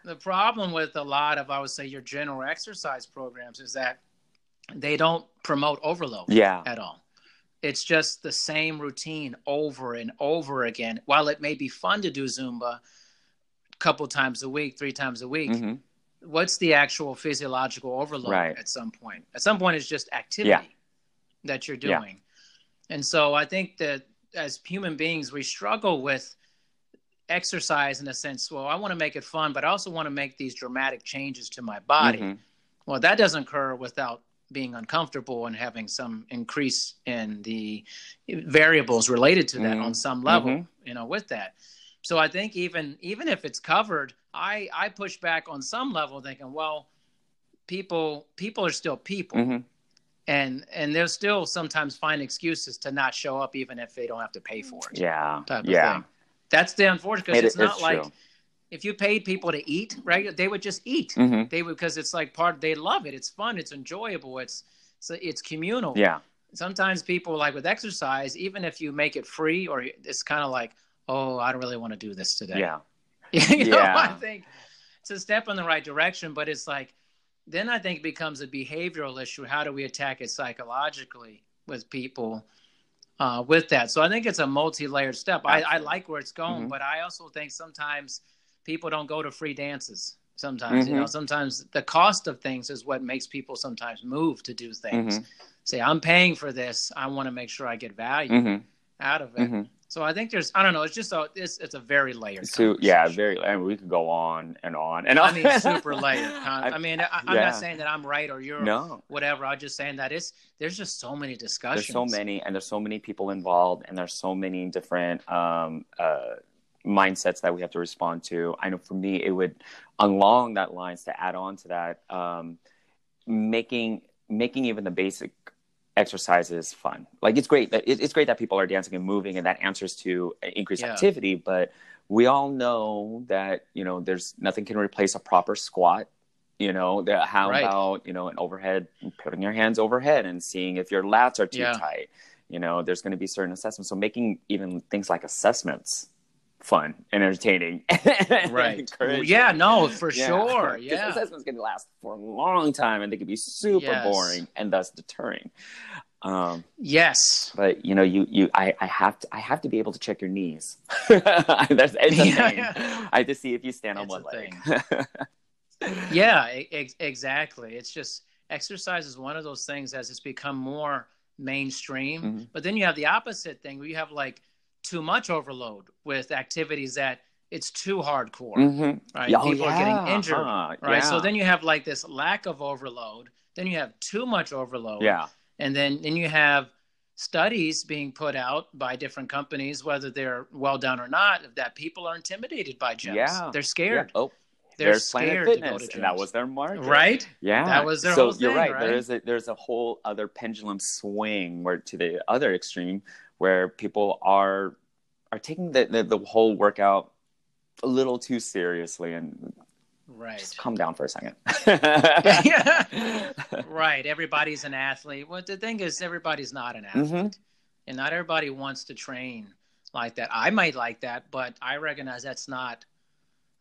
A: The problem with a lot of, I would say, your general exercise programs is that they don't promote overload
B: Yeah.
A: at all. It's just the same routine over and over again. While it may be fun to do Zumba a couple times a week, three times a week,
B: Mhm.
A: what's the actual physiological overload
B: Right.
A: at some point? At some point, it's just activity
B: Yeah.
A: that you're
B: Yeah.
A: And so I think that as human beings, we struggle with exercise in a sense. Well, I want to make it fun, but I also want to make these dramatic changes to my body.
B: Mhm.
A: Well, that doesn't occur without being uncomfortable and having some increase in the variables related to that
B: Mhm.
A: on some level,
B: Mhm.
A: you know, with that. So I think even even if it's covered, I I push back on some level thinking, well, people people are still people
B: Mhm.
A: And and they'll still sometimes find excuses to not show up even if they don't have to pay for it.
B: Yeah.
A: Type of
B: yeah.
A: thing. That's the unfortunate because
B: It-
A: it's not
B: it's
A: like
B: true.
A: if you paid people to eat, right? They would just eat
B: Mhm.
A: they would because it's like part they love it it's fun it's enjoyable it's it's, it's communal
B: Yeah.
A: sometimes people like with exercise even if you make it free or it's kind of like oh i don't really want to do this today
B: Yeah. [LAUGHS]
A: you know
B: Yeah.
A: i think it's a step in the right direction but it's like then i think it becomes a behavioral issue. How do we attack it psychologically with people uh, with that? So i think it's a multi-layered step. I, I like where it's going
B: Mhm.
A: but i also think sometimes people don't go to free dances sometimes you know? Sometimes the cost of things is what makes people sometimes move to do things.
B: Mhm.
A: say i'm paying for this. I want to make sure i get value
B: Mhm.
A: out of it.
B: Mhm.
A: So i think there's i don't know it's just a it's, it's a very layered
B: So yeah, very. I mean, we could go on and on and
A: i mean [LAUGHS] super layered con- i mean I, i'm
B: yeah.
A: not saying that i'm right or you're
B: no,
A: whatever i'm just saying that it's there's just so many discussions
B: there's so many, and there's so many people involved, and there's so many different um, uh, mindsets that we have to respond to. I know for me, it would along that lines to add on to that, um, making making even the basic exercises fun. Like it's great that it's great that people are dancing and moving, and that answers to increased
A: Yeah.
B: activity. But we all know that you know there's nothing can replace a proper squat. You know, the, how
A: Right.
B: about you know an overhead, putting your hands overhead and seeing if your lats are too
A: Yeah.
B: tight. You know, there's going to be certain assessments. So making even things like assessments fun [LAUGHS] and entertaining.
A: right yeah no for sure.
B: Yeah.
A: sure [LAUGHS] yeah
B: assessments can last for a long time and they can be super
A: Yes.
B: boring and thus deterring. Um,
A: yes
B: but you know, you you I, I have to I have to be able to check your knees. [LAUGHS] That's it's a
A: Yeah,
B: thing.
A: yeah.
B: I have to see if you stand on
A: It's
B: one leg.
A: yeah ex- exactly it's just exercise is one of those things as it's become more mainstream
B: Mhm.
A: but then you have the opposite thing where you have like too much overload with activities that it's too hardcore
B: Mhm.
A: right
B: oh,
A: people are getting
B: yeah,
A: injured
B: huh,
A: right so then you have like this lack of overload then you have too much overload
B: yeah,
A: and then then you have studies being put out by different companies, whether they're well done or not, that people are intimidated by gyms.
B: Yeah.
A: They're scared.
B: Yeah. Oh,
A: They're
B: there's Planet
A: scared to
B: Fitness,
A: go to gyms.
B: and that was their market.
A: right.
B: Yeah,
A: That was their
B: so
A: whole
B: you're
A: thing,
B: right.
A: right?
B: There's a there's a whole other pendulum swing where to the other extreme where people are are taking the the, the whole workout a little too seriously and
A: Right.
B: just calm down for a second. [LAUGHS] [LAUGHS]
A: Right. Everybody's an athlete. Well, the thing is, everybody's not an athlete,
B: Mhm.
A: and not everybody wants to train like that. I might like that, but I recognize that's not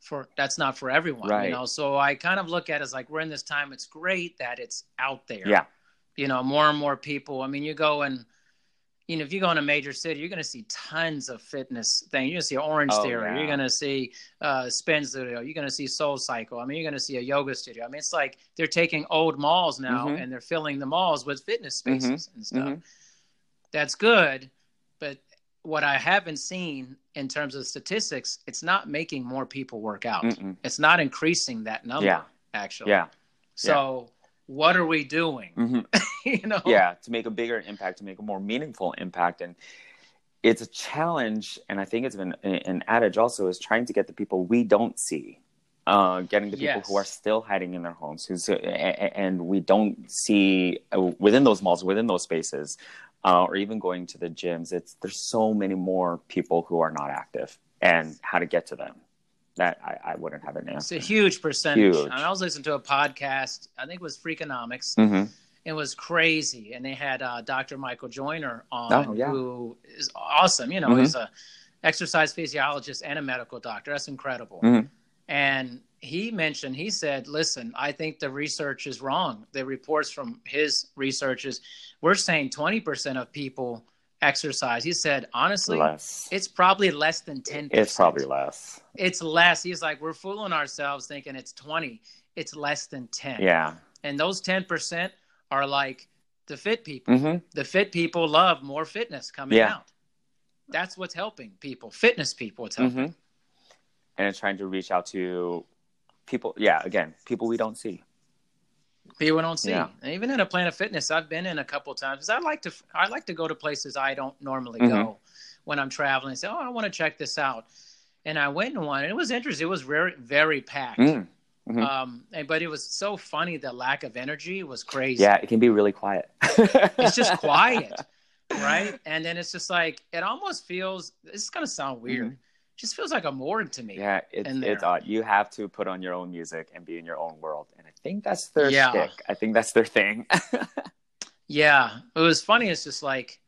A: for that's not for everyone.
B: Right.
A: You know, so I kind of look at it as like we're in this time. It's great that it's out there.
B: Yeah.
A: You know, more and more people. I mean, you go and. You know, if you go in a major city, you're going to see tons of fitness things. You're going to see Orange
B: Oh,
A: Theory.
B: yeah.
A: You're going to see uh, Spin Studio. You're going to see SoulCycle. I mean, you're going to see a yoga studio. I mean, it's like they're taking old malls now
B: Mhm.
A: and they're filling the malls with fitness spaces and stuff.
B: Mhm.
A: That's good, but what I haven't seen in terms of statistics, it's not making more people work out.
B: Mm-mm.
A: It's not increasing that number.
B: Yeah.
A: actually.
B: Yeah.
A: So what are we doing?
B: hmm [LAUGHS]
A: you know?
B: yeah to make a bigger impact to make a more meaningful impact and it's a challenge and i think it's been an adage also is trying to get the people we don't see uh, getting the people
A: Yes.
B: who are still hiding in their homes who's uh, and we don't see uh, within those malls within those spaces uh, or even going to the gyms it's there's so many more people who are not active and how to get to them that i, I wouldn't have an
A: It's a huge percentage.
B: Huge.
A: And I was listening to a podcast, I think it was Freakonomics.
B: hmm
A: It was crazy. And they had uh, Dr. Michael Joyner on,
B: Oh, yeah.
A: who is awesome. You know,
B: Mhm.
A: he's a exercise physiologist and a medical doctor. That's incredible.
B: Mhm.
A: And he mentioned, he said, listen, I think the research is wrong. The reports from his research is we're saying 20% of people exercise. He said, honestly,
B: less
A: it's probably less than 10%.
B: it's probably less
A: It's less. He's like, we're fooling ourselves thinking it's 20. It's less than 10.
B: yeah
A: And those 10% are like the fit people.
B: hmm
A: The fit people love more fitness coming
B: Yeah.
A: out. That's what's helping people. Fitness people, it's helping.
B: hmm and it's trying to reach out to people yeah again people we don't see
A: People don't see.
B: Yeah.
A: And even in a Planet Fitness, I've been in a couple times because I like to I like to go to places I don't normally
B: Mhm.
A: go when I'm traveling. Say, oh, I want to check this out. And I went to one, and it was interesting. It was very very packed.
B: Mm. Mhm.
A: Um, and, but it was so funny. The lack of energy was crazy.
B: yeah it can be really quiet [LAUGHS]
A: it's just quiet, [LAUGHS] right? And then it's just like it almost feels. This is gonna sound weird.
B: Mhm.
A: Just feels like a morgue to me.
B: yeah it's, it's odd you have to put on your own music and be in your own world think that's their
A: Yeah.
B: shtick. i think that's their thing [LAUGHS]
A: Yeah, it was funny. It's just like,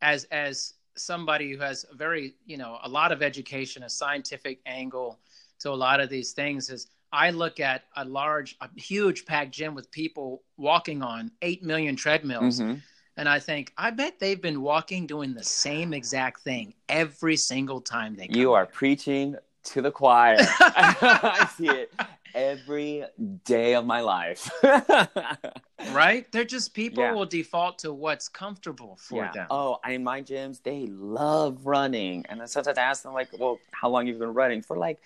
A: as as somebody who has a very you know a lot of education, a scientific angle to a lot of these things is. I look at a large, a huge packed gym with people walking on eight million treadmills,
B: Mhm.
A: and I think I bet they've been walking doing the same exact thing every single time they. Come
B: you are
A: here.
B: preaching to the choir [LAUGHS] i see it every day of my life [LAUGHS]
A: right? They're just people
B: Yeah.
A: will default to what's comfortable for
B: yeah.
A: them.
B: Oh, I in my gyms, they love running. And then sometimes I ask them, like, well, how long you've you been running? For like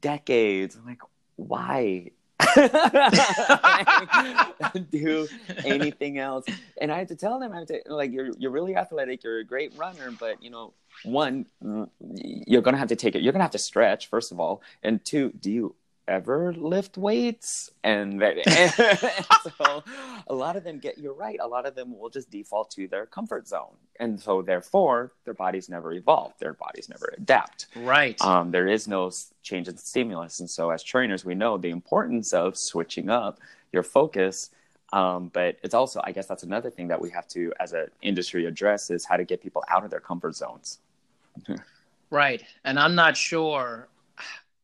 B: decades. I'm like, why? [LAUGHS] [LAUGHS] Do anything else. And I had to tell them, I had to, like, you're, you're really athletic. You're a great runner. But, you know, one, mm, you're going to have to take it. You're going to have to stretch, first of all. And two, do you ever lift weights? And, that, and [LAUGHS] [LAUGHS] so a lot of them get, you're right. A lot of them will just default to their comfort zone. And so therefore, their bodies never evolve. Their bodies never adapt
A: Right.
B: um, there is no change in stimulus. And so, as trainers, we know the importance of switching up your focus. Um, but it's also, I guess, that's another thing that we have to, as an industry, address is how to get people out of their comfort zones. [LAUGHS]
A: Right. And I'm not sure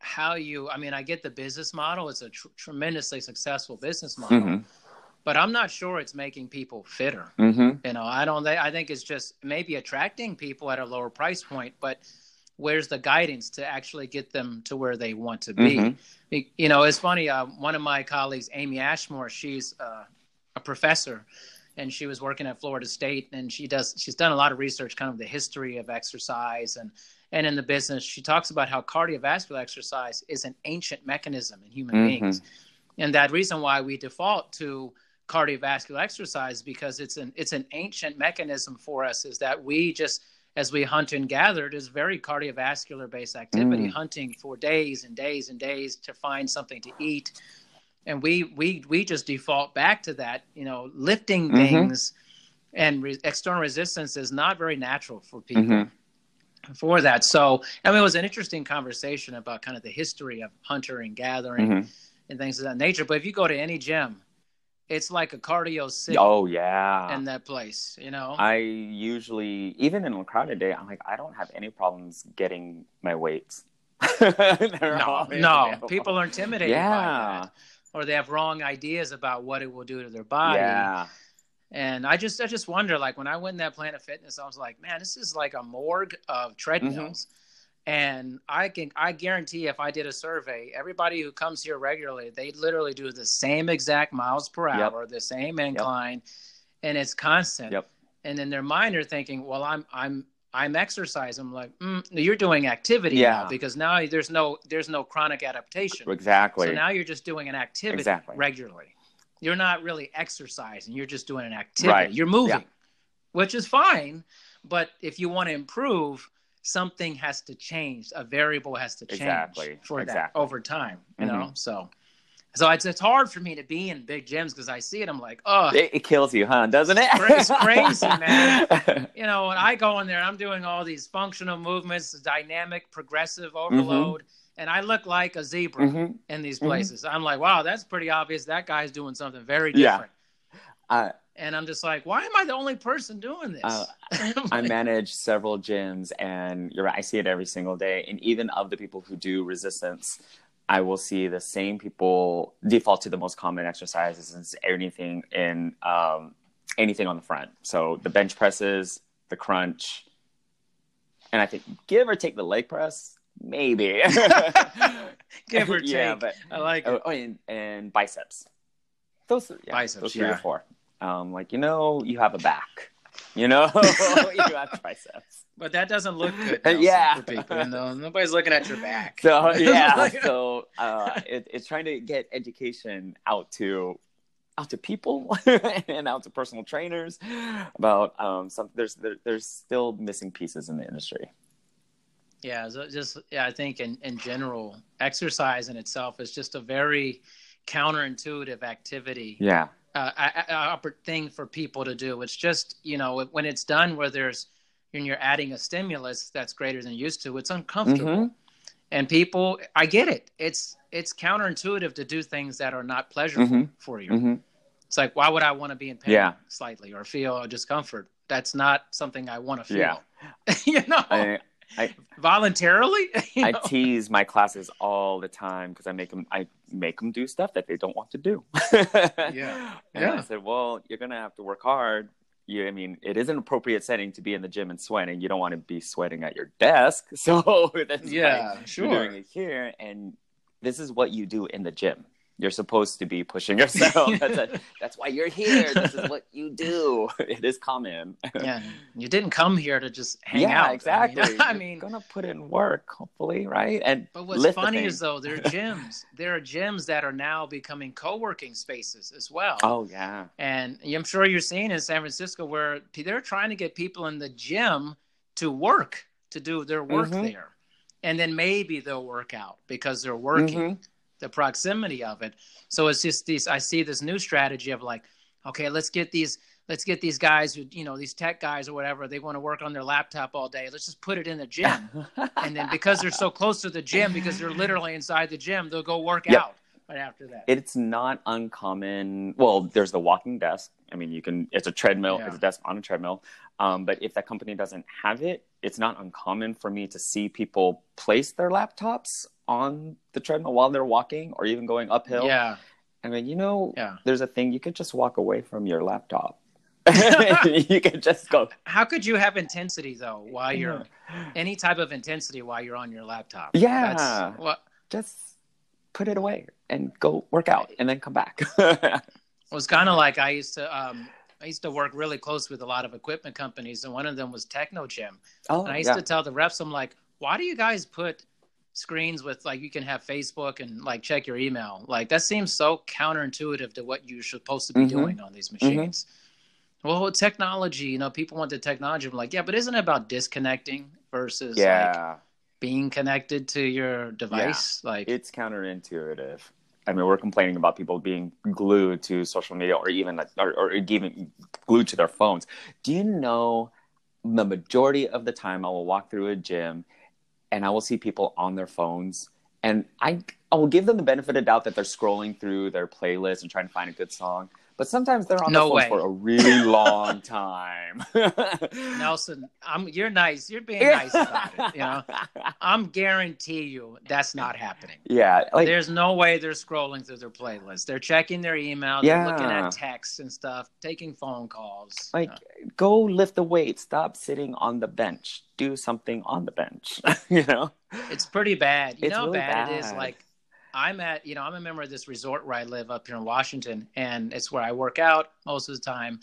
A: how you, I mean, I get the business model. It's a tr- tremendously successful business model,
B: Mhm.
A: but I'm not sure it's making people fitter.
B: Mm-hmm.
A: You know, I don't, I think it's just maybe attracting people at a lower price point, but where's the guidance to actually get them to where they want to be?
B: Mhm.
A: You know, it's funny. Uh, one of my colleagues, Amy Ashmore, she's uh, a professor, and she was working at Florida State, and she does. She's done a lot of research, kind of the history of exercise, and and in the business, she talks about how cardiovascular exercise is an ancient mechanism in human
B: Mhm.
A: beings, and that reason why we default to cardiovascular exercise because it's an it's an ancient mechanism for us is that we just as we hunt and gathered is very cardiovascular based activity
B: Mm.
A: hunting for days and days and days to find something to eat and we we we just default back to that you know lifting
B: Mhm.
A: things and re- external resistance is not very natural for people
B: Mhm.
A: For that so i mean it was an interesting conversation about kind of the history of hunter and gathering
B: Mhm.
A: and things of that nature but if you go to any gym it's like a cardio city
B: Oh yeah.
A: in that place you know
B: I usually, even in a crowded day, I'm like, I don't have any problems getting my weights. [LAUGHS]
A: No no people are intimidated by
B: Yeah.
A: that or they have wrong ideas about what it will do to their body
B: Yeah.
A: And I just I just wonder, like when I went in that Planet Fitness, I was like, man, this is like a morgue of treadmills. And I can I guarantee if I did a survey, everybody who comes here regularly, they literally do the same exact miles per
B: Yep.
A: hour, the same incline, and it's constant.
B: Yep.
A: And in their mind, they're thinking, well, I'm I'm I'm exercising. I'm like, mm, you're doing activity
B: Yeah.
A: now because now there's no there's no chronic adaptation.
B: Exactly.
A: So now you're just doing an activity
B: Exactly.
A: regularly. You're not really exercising. You're just doing an activity.
B: Right.
A: You're moving,
B: Yeah.
A: which is fine. But if you want to improve, something has to change. A variable has to change
B: Exactly.
A: for that over time. You
B: Mhm.
A: know, so so it's it's hard for me to be in big gyms because I see it. I'm like, oh,
B: it, it kills you, huh? Doesn't it?
A: it's crazy, [LAUGHS] man. you know, when I go in there, I'm doing all these functional movements, dynamic, progressive overload, and I look like a zebra
B: Mhm.
A: in these
B: Mhm.
A: places. I'm like, wow, that's pretty obvious. That guy's doing something very
B: Yeah.
A: different.
B: Uh,
A: And I'm just like, why am I the only person doing this?
B: Uh, [LAUGHS] I manage several gyms, and you're right. I see it every single day. And even of the people who do resistance, I will see the same people default to the most common exercises and anything in um, anything on the front. So the bench presses, the crunch, and I think give or take the leg press, maybe. [LAUGHS] [LAUGHS]
A: Give or
B: Yeah,
A: take.
B: but
A: I like
B: oh,
A: it.
B: oh, and, and biceps. Those, yeah,
A: Biceps,
B: those three
A: yeah.
B: or four. Um, like you know, you have a back. You know, [LAUGHS] you have triceps.
A: But that doesn't look good. Nelson,
B: Yeah.
A: For people, you know? Nobody's looking at your back.
B: So yeah,
A: Like-
B: so uh, it, it's trying to get education out to out to people and out to personal trainers about um, some. There's there, there's still missing pieces in the industry.
A: Yeah, so just yeah, I think in, in general, exercise in itself is just a very counterintuitive activity,
B: Yeah,
A: uh, a, a, thing for people to do. It's just you know when it's done where there's when you're adding a stimulus that's greater than used to, it's uncomfortable.
B: Mhm.
A: And people, I get it. It's it's counterintuitive to do things that are not pleasurable
B: Mhm.
A: for you.
B: hmm
A: It's like why would I want to be in pain
B: Yeah.
A: slightly or feel discomfort? That's not something I want to feel.
B: Yeah. [LAUGHS]
A: you know,
B: I,
A: voluntarily. [LAUGHS] you
B: I
A: know?
B: tease my classes all the time because I make them I make them do stuff that they don't want to do. [LAUGHS]
A: Yeah.
B: And
A: Yeah.
B: I said, well, you're gonna have to work hard. You, I mean, it is an appropriate setting to be in the gym and sweating. You don't want to be sweating at your desk, [LAUGHS] so that's
A: Yeah, sure.
B: You're doing it here, and this is what you do in the gym. You're supposed to be pushing yourself. [LAUGHS] that's, a, that's why you're here. This is what you do. [LAUGHS] It is common.
A: yeah, you didn't come here to just hang
B: yeah,
A: out. [LAUGHS]
B: exactly.
A: I mean, I mean,
B: gonna put in work, hopefully, right? And
A: but what's funny is though, there are gyms. there are gyms that are now becoming co-working spaces as well.
B: oh yeah,
A: And I'm sure you're seeing in San Francisco where they're trying to get people in the gym to work, to do their work
B: Mhm.
A: there. And then maybe they'll work out because they're working,
B: Mhm.
A: The proximity of it. So it's just these, I see this new strategy of like, okay, let's get these, let's get these guys who, you know, these tech guys or whatever, they want to work on their laptop all day. Let's just put it in the gym. [LAUGHS] and then because they're so close to the gym, because they're literally inside the gym, they'll go work
B: Yep.
A: out right after that.
B: it's not uncommon. Well, there's the walking desk. I mean, you can. It's a treadmill.
A: Yeah.
B: It's a desk on a treadmill. Um, but if that company doesn't have it, it's not uncommon for me to see people place their laptops on the treadmill while they're walking or even going uphill.
A: yeah.
B: I mean, you know,
A: Yeah.
B: there's a thing you could just walk away from your laptop. [LAUGHS] [LAUGHS] you could just go.
A: How could you have intensity though while you're any type of intensity while you're on your laptop?
B: Yeah.
A: That's, well,
B: just put it away and go work out and then come back. [LAUGHS]
A: it was kind of like I used to. Um, I used to work really close with a lot of equipment companies, and one of them was Technogym.
B: oh,
A: And I used
B: yeah.
A: to tell the reps, I'm like, "Why do you guys put screens with like you can have Facebook and like check your email. Like that seems so counterintuitive to what you're supposed to be
B: Mhm.
A: doing on these machines. Well, technology, you know, people want the technology. I'm like, yeah, but isn't it about disconnecting versus like
B: yeah,
A: being connected to your device? Like,
B: it's counterintuitive. I mean, we're complaining about people being glued to social media or even or, or even glued to their phones. Do you know the majority of the time I will walk through a gym and I will see people on their phones and I I will give them the benefit of doubt that they're scrolling through their playlist and trying to find a good song. But sometimes they're on
A: No
B: their phones
A: way.
B: for a really long time. [LAUGHS]
A: Nelson, I'm you're nice. You're being nice about it. You know, I'm guarantee you that's not happening.
B: Yeah, like
A: There's no way they're scrolling through their playlist. They're checking their email. They're looking at texts and stuff, taking phone calls.
B: like
A: Uh,
B: go lift the weight stop sitting on the bench do something on the bench [LAUGHS] you know
A: it's pretty bad. You
B: It's
A: know how
B: really
A: bad, it is. Like I'm at, you know, I'm a member of this resort where I live up here in Washington, and it's where I work out most of the time.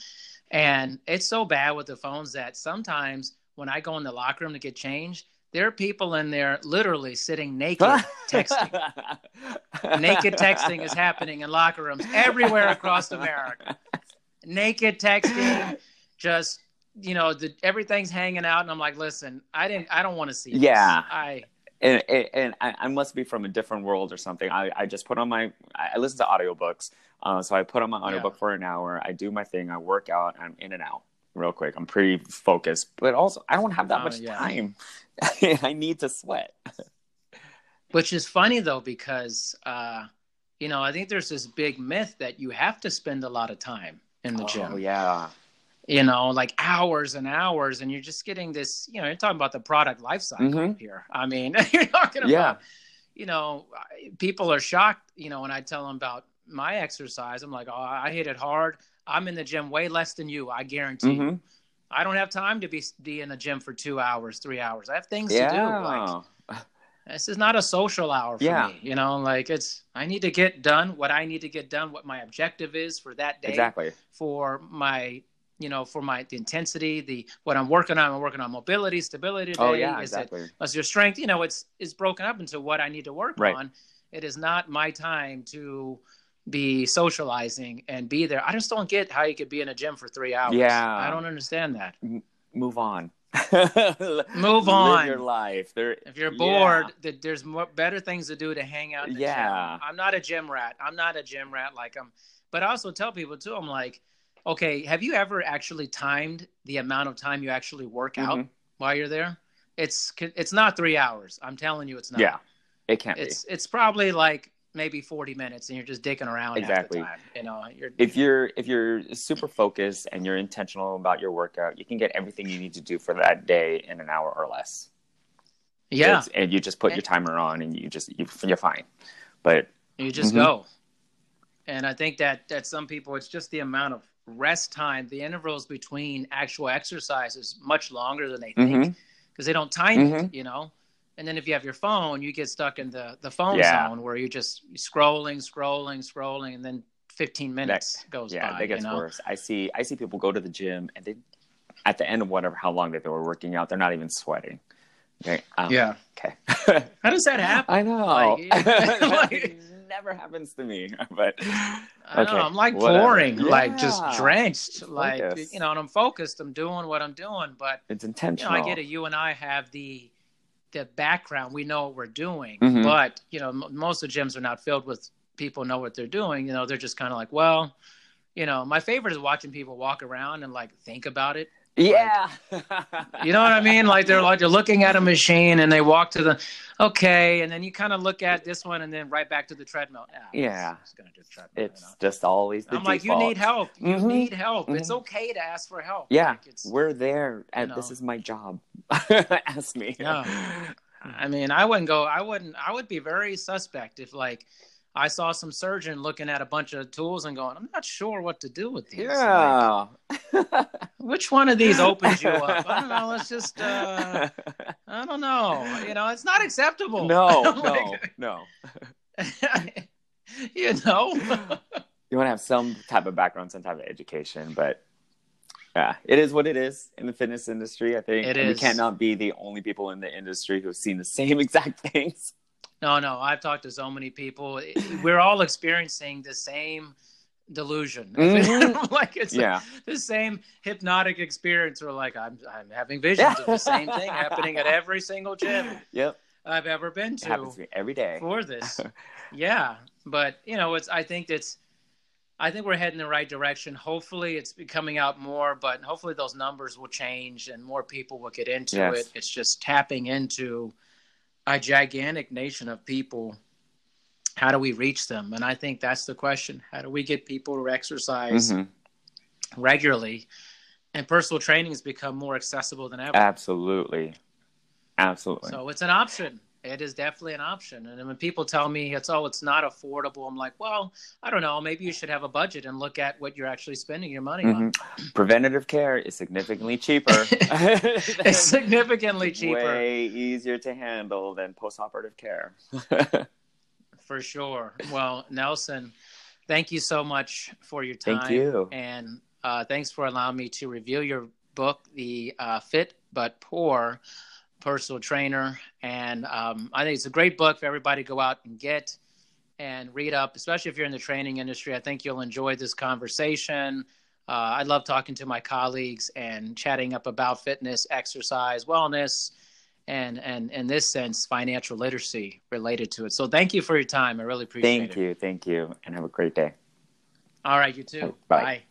A: And it's so bad with the phones that sometimes when I go in the locker room to get changed, there are people in there literally sitting naked [LAUGHS] texting. Naked texting is happening in locker rooms everywhere across America. Naked texting, just you know, the, everything's hanging out, and I'm like, listen, I didn't, I don't want to see. this.
B: Yeah.
A: I
B: and, and, and I, I must be from a different world or something. I, I just put on my i listen to audiobooks uh, so i put on my audiobook for an hour. I do my thing. I work out. I'm in and out real quick. I'm pretty focused but also i don't have that
A: Oh,
B: much
A: yeah.
B: time. [LAUGHS] I need to sweat. [LAUGHS]
A: Which is funny though because uh, you know I think there's this big myth that you have to spend a lot of time in the gym.
B: oh yeah
A: You know, like hours and hours, and you're just getting this. You know, you're talking about the product life cycle
B: Mhm.
A: here. I mean, [LAUGHS] you're talking about.
B: Yeah.
A: You know, people are shocked. You know, when I tell them about my exercise, I'm like, oh, I hit it hard. I'm in the gym way less than you. I guarantee. you.
B: Mhm.
A: I don't have time to be be in the gym for two hours, three hours. I have things to do. Like,
B: yeah
A: this is not a social hour for
B: Yeah.
A: me you know like it's i need to get done what i need to get done what my objective is for that day
B: exactly
A: for my you know for my the intensity the what i'm working on i'm working on mobility stability oh, today
B: oh yeah
A: is
B: exactly
A: it your strength you know it's it's broken up into what i need to work
B: Right.
A: on it is not my time to be socializing and be there i just don't get how you could be in a gym for three hours
B: Yeah.
A: i don't understand that
B: move on [LAUGHS]
A: Move on.
B: Live your life there
A: If you're
B: Yeah.
A: bored, that there's more, better things to do to hang out. In the
B: Yeah.
A: gym. I'm not a gym rat. I'm not a gym rat like I'm. But I also tell people too. I'm like, okay, have you ever actually timed the amount of time you actually work out
B: Mhm.
A: while you're there? It's it's not three hours. I'm telling you, it's not.
B: yeah it can't be.
A: It's it's probably like maybe 40 minutes, and you're just dicking around
B: Exactly.
A: half the time. You know, you're
B: if you're if you're super focused and you're intentional about your workout, you can get everything you need to do for that day in an hour or less.
A: yeah.
B: It's- and you just put your timer on and you just you, you're fine. But
A: You just
B: Mhm.
A: go. And I think that that some people it's just the amount of rest time, the intervals between actual exercises much longer than they think
B: Mhm.
A: because they don't time
B: Mhm.
A: it, you know. And then if you have your phone, you get stuck in the the phone
B: Yeah.
A: zone where you're just scrolling, scrolling, scrolling, and then 15 minutes goes
B: yeah,
A: by.
B: that gets
A: you know?
B: worse. I see I see people go to the gym and they at the end of whatever how long that they were working out, they're not even sweating. Okay. um,
A: Yeah.
B: Okay.
A: How does that happen? [LAUGHS]
B: I know.
A: Like- [LAUGHS] [LAUGHS] like-
B: it never happens to me. [LAUGHS] But
A: I
B: okay,
A: know. I'm like
B: whatever.
A: pouring, like just drenched,
B: Just
A: like you know. And I'm focused. I'm doing what I'm doing, but
B: it's
A: you know,
B: intentional.
A: I get it. You and I have the the background. We know what we're doing,
B: Mhm.
A: but you know, m- most of the gyms are not filled with people know what they're doing. You know, they're just kind of like, well, you know, my favorite is watching people walk around and like think about it.
B: Yeah. [LAUGHS]
A: You know what I mean? Like they're like they're looking at a machine and they walk to the okay, and then you kind of look at this one and then right back to the treadmill. Ah,
B: Yeah.
A: I'm just gonna do treadmill.
B: It's
A: you know?
B: just always the
A: I'm like, you need help. You
B: Mhm.
A: need help. It's
B: Mhm.
A: okay to ask for help.
B: Yeah,
A: Like, it's,
B: we're there, and
A: know.
B: this is my job. [LAUGHS] Ask me.
A: Yeah. I mean, I wouldn't go. I wouldn't. I would be very suspect if, like, I saw some surgeon looking at a bunch of tools and going, "I'm not sure what to do with these. Like,
B: Yeah.
A: which one of these opens you up? I don't know. Let's [LAUGHS] just. uh I don't know. You know, it's not acceptable.
B: no, no, [LAUGHS]
A: Like,
B: no. [LAUGHS]
A: you know.
B: You want to have some type of background, some type of education, but Yeah, it is what it is in the fitness industry. I think
A: It is.
B: we cannot be the only people in the industry who've seen the same exact things.
A: No, no, I've talked to so many people. We're all experiencing the same delusion. [LAUGHS]
B: Mhm. [LAUGHS]
A: like it's
B: Yeah,
A: the same hypnotic experience. We're like, I'm, I'm having visions of the same thing happening at every single gym [LAUGHS]
B: yep.
A: I've ever been to.
B: to every day.
A: for this. yeah, but you know, it's. I think it's. I think we're heading the right direction. Hopefully, it's coming out more, but hopefully those numbers will change and more people will get into
B: Yes.
A: it. It's just tapping into a gigantic nation of people. How do we reach them? And I think that's the question. How do we get people to exercise
B: Mhm.
A: regularly? And personal training has become more accessible than ever.
B: Absolutely, absolutely.
A: So it's an option. It is definitely an option. And when people tell me it's oh, it's not affordable, I'm like, well, I don't know. Maybe you should have a budget and look at what you're actually spending your money on.
B: Mhm. Preventative care is significantly cheaper. [LAUGHS] [LAUGHS]
A: It's significantly cheaper
B: Way easier to handle than post-operative care. [LAUGHS]
A: for sure. Well, Nelson, thank you so much for your time.
B: Thank you.
A: And uh, thanks for allowing me to review your book, The uh, Fit But Poor Personal Trainer. And um, I think it's a great book for everybody to go out and get and read up, especially if you're in the training industry. I think you'll enjoy this conversation. Uh, I love talking to my colleagues and chatting up about fitness, exercise, wellness, and and in this sense, financial literacy related to it. So thank you for your time. I really appreciate it.
B: Thank you, thank you, and have a great day.
A: All right, you too.
B: Bye.
A: Bye.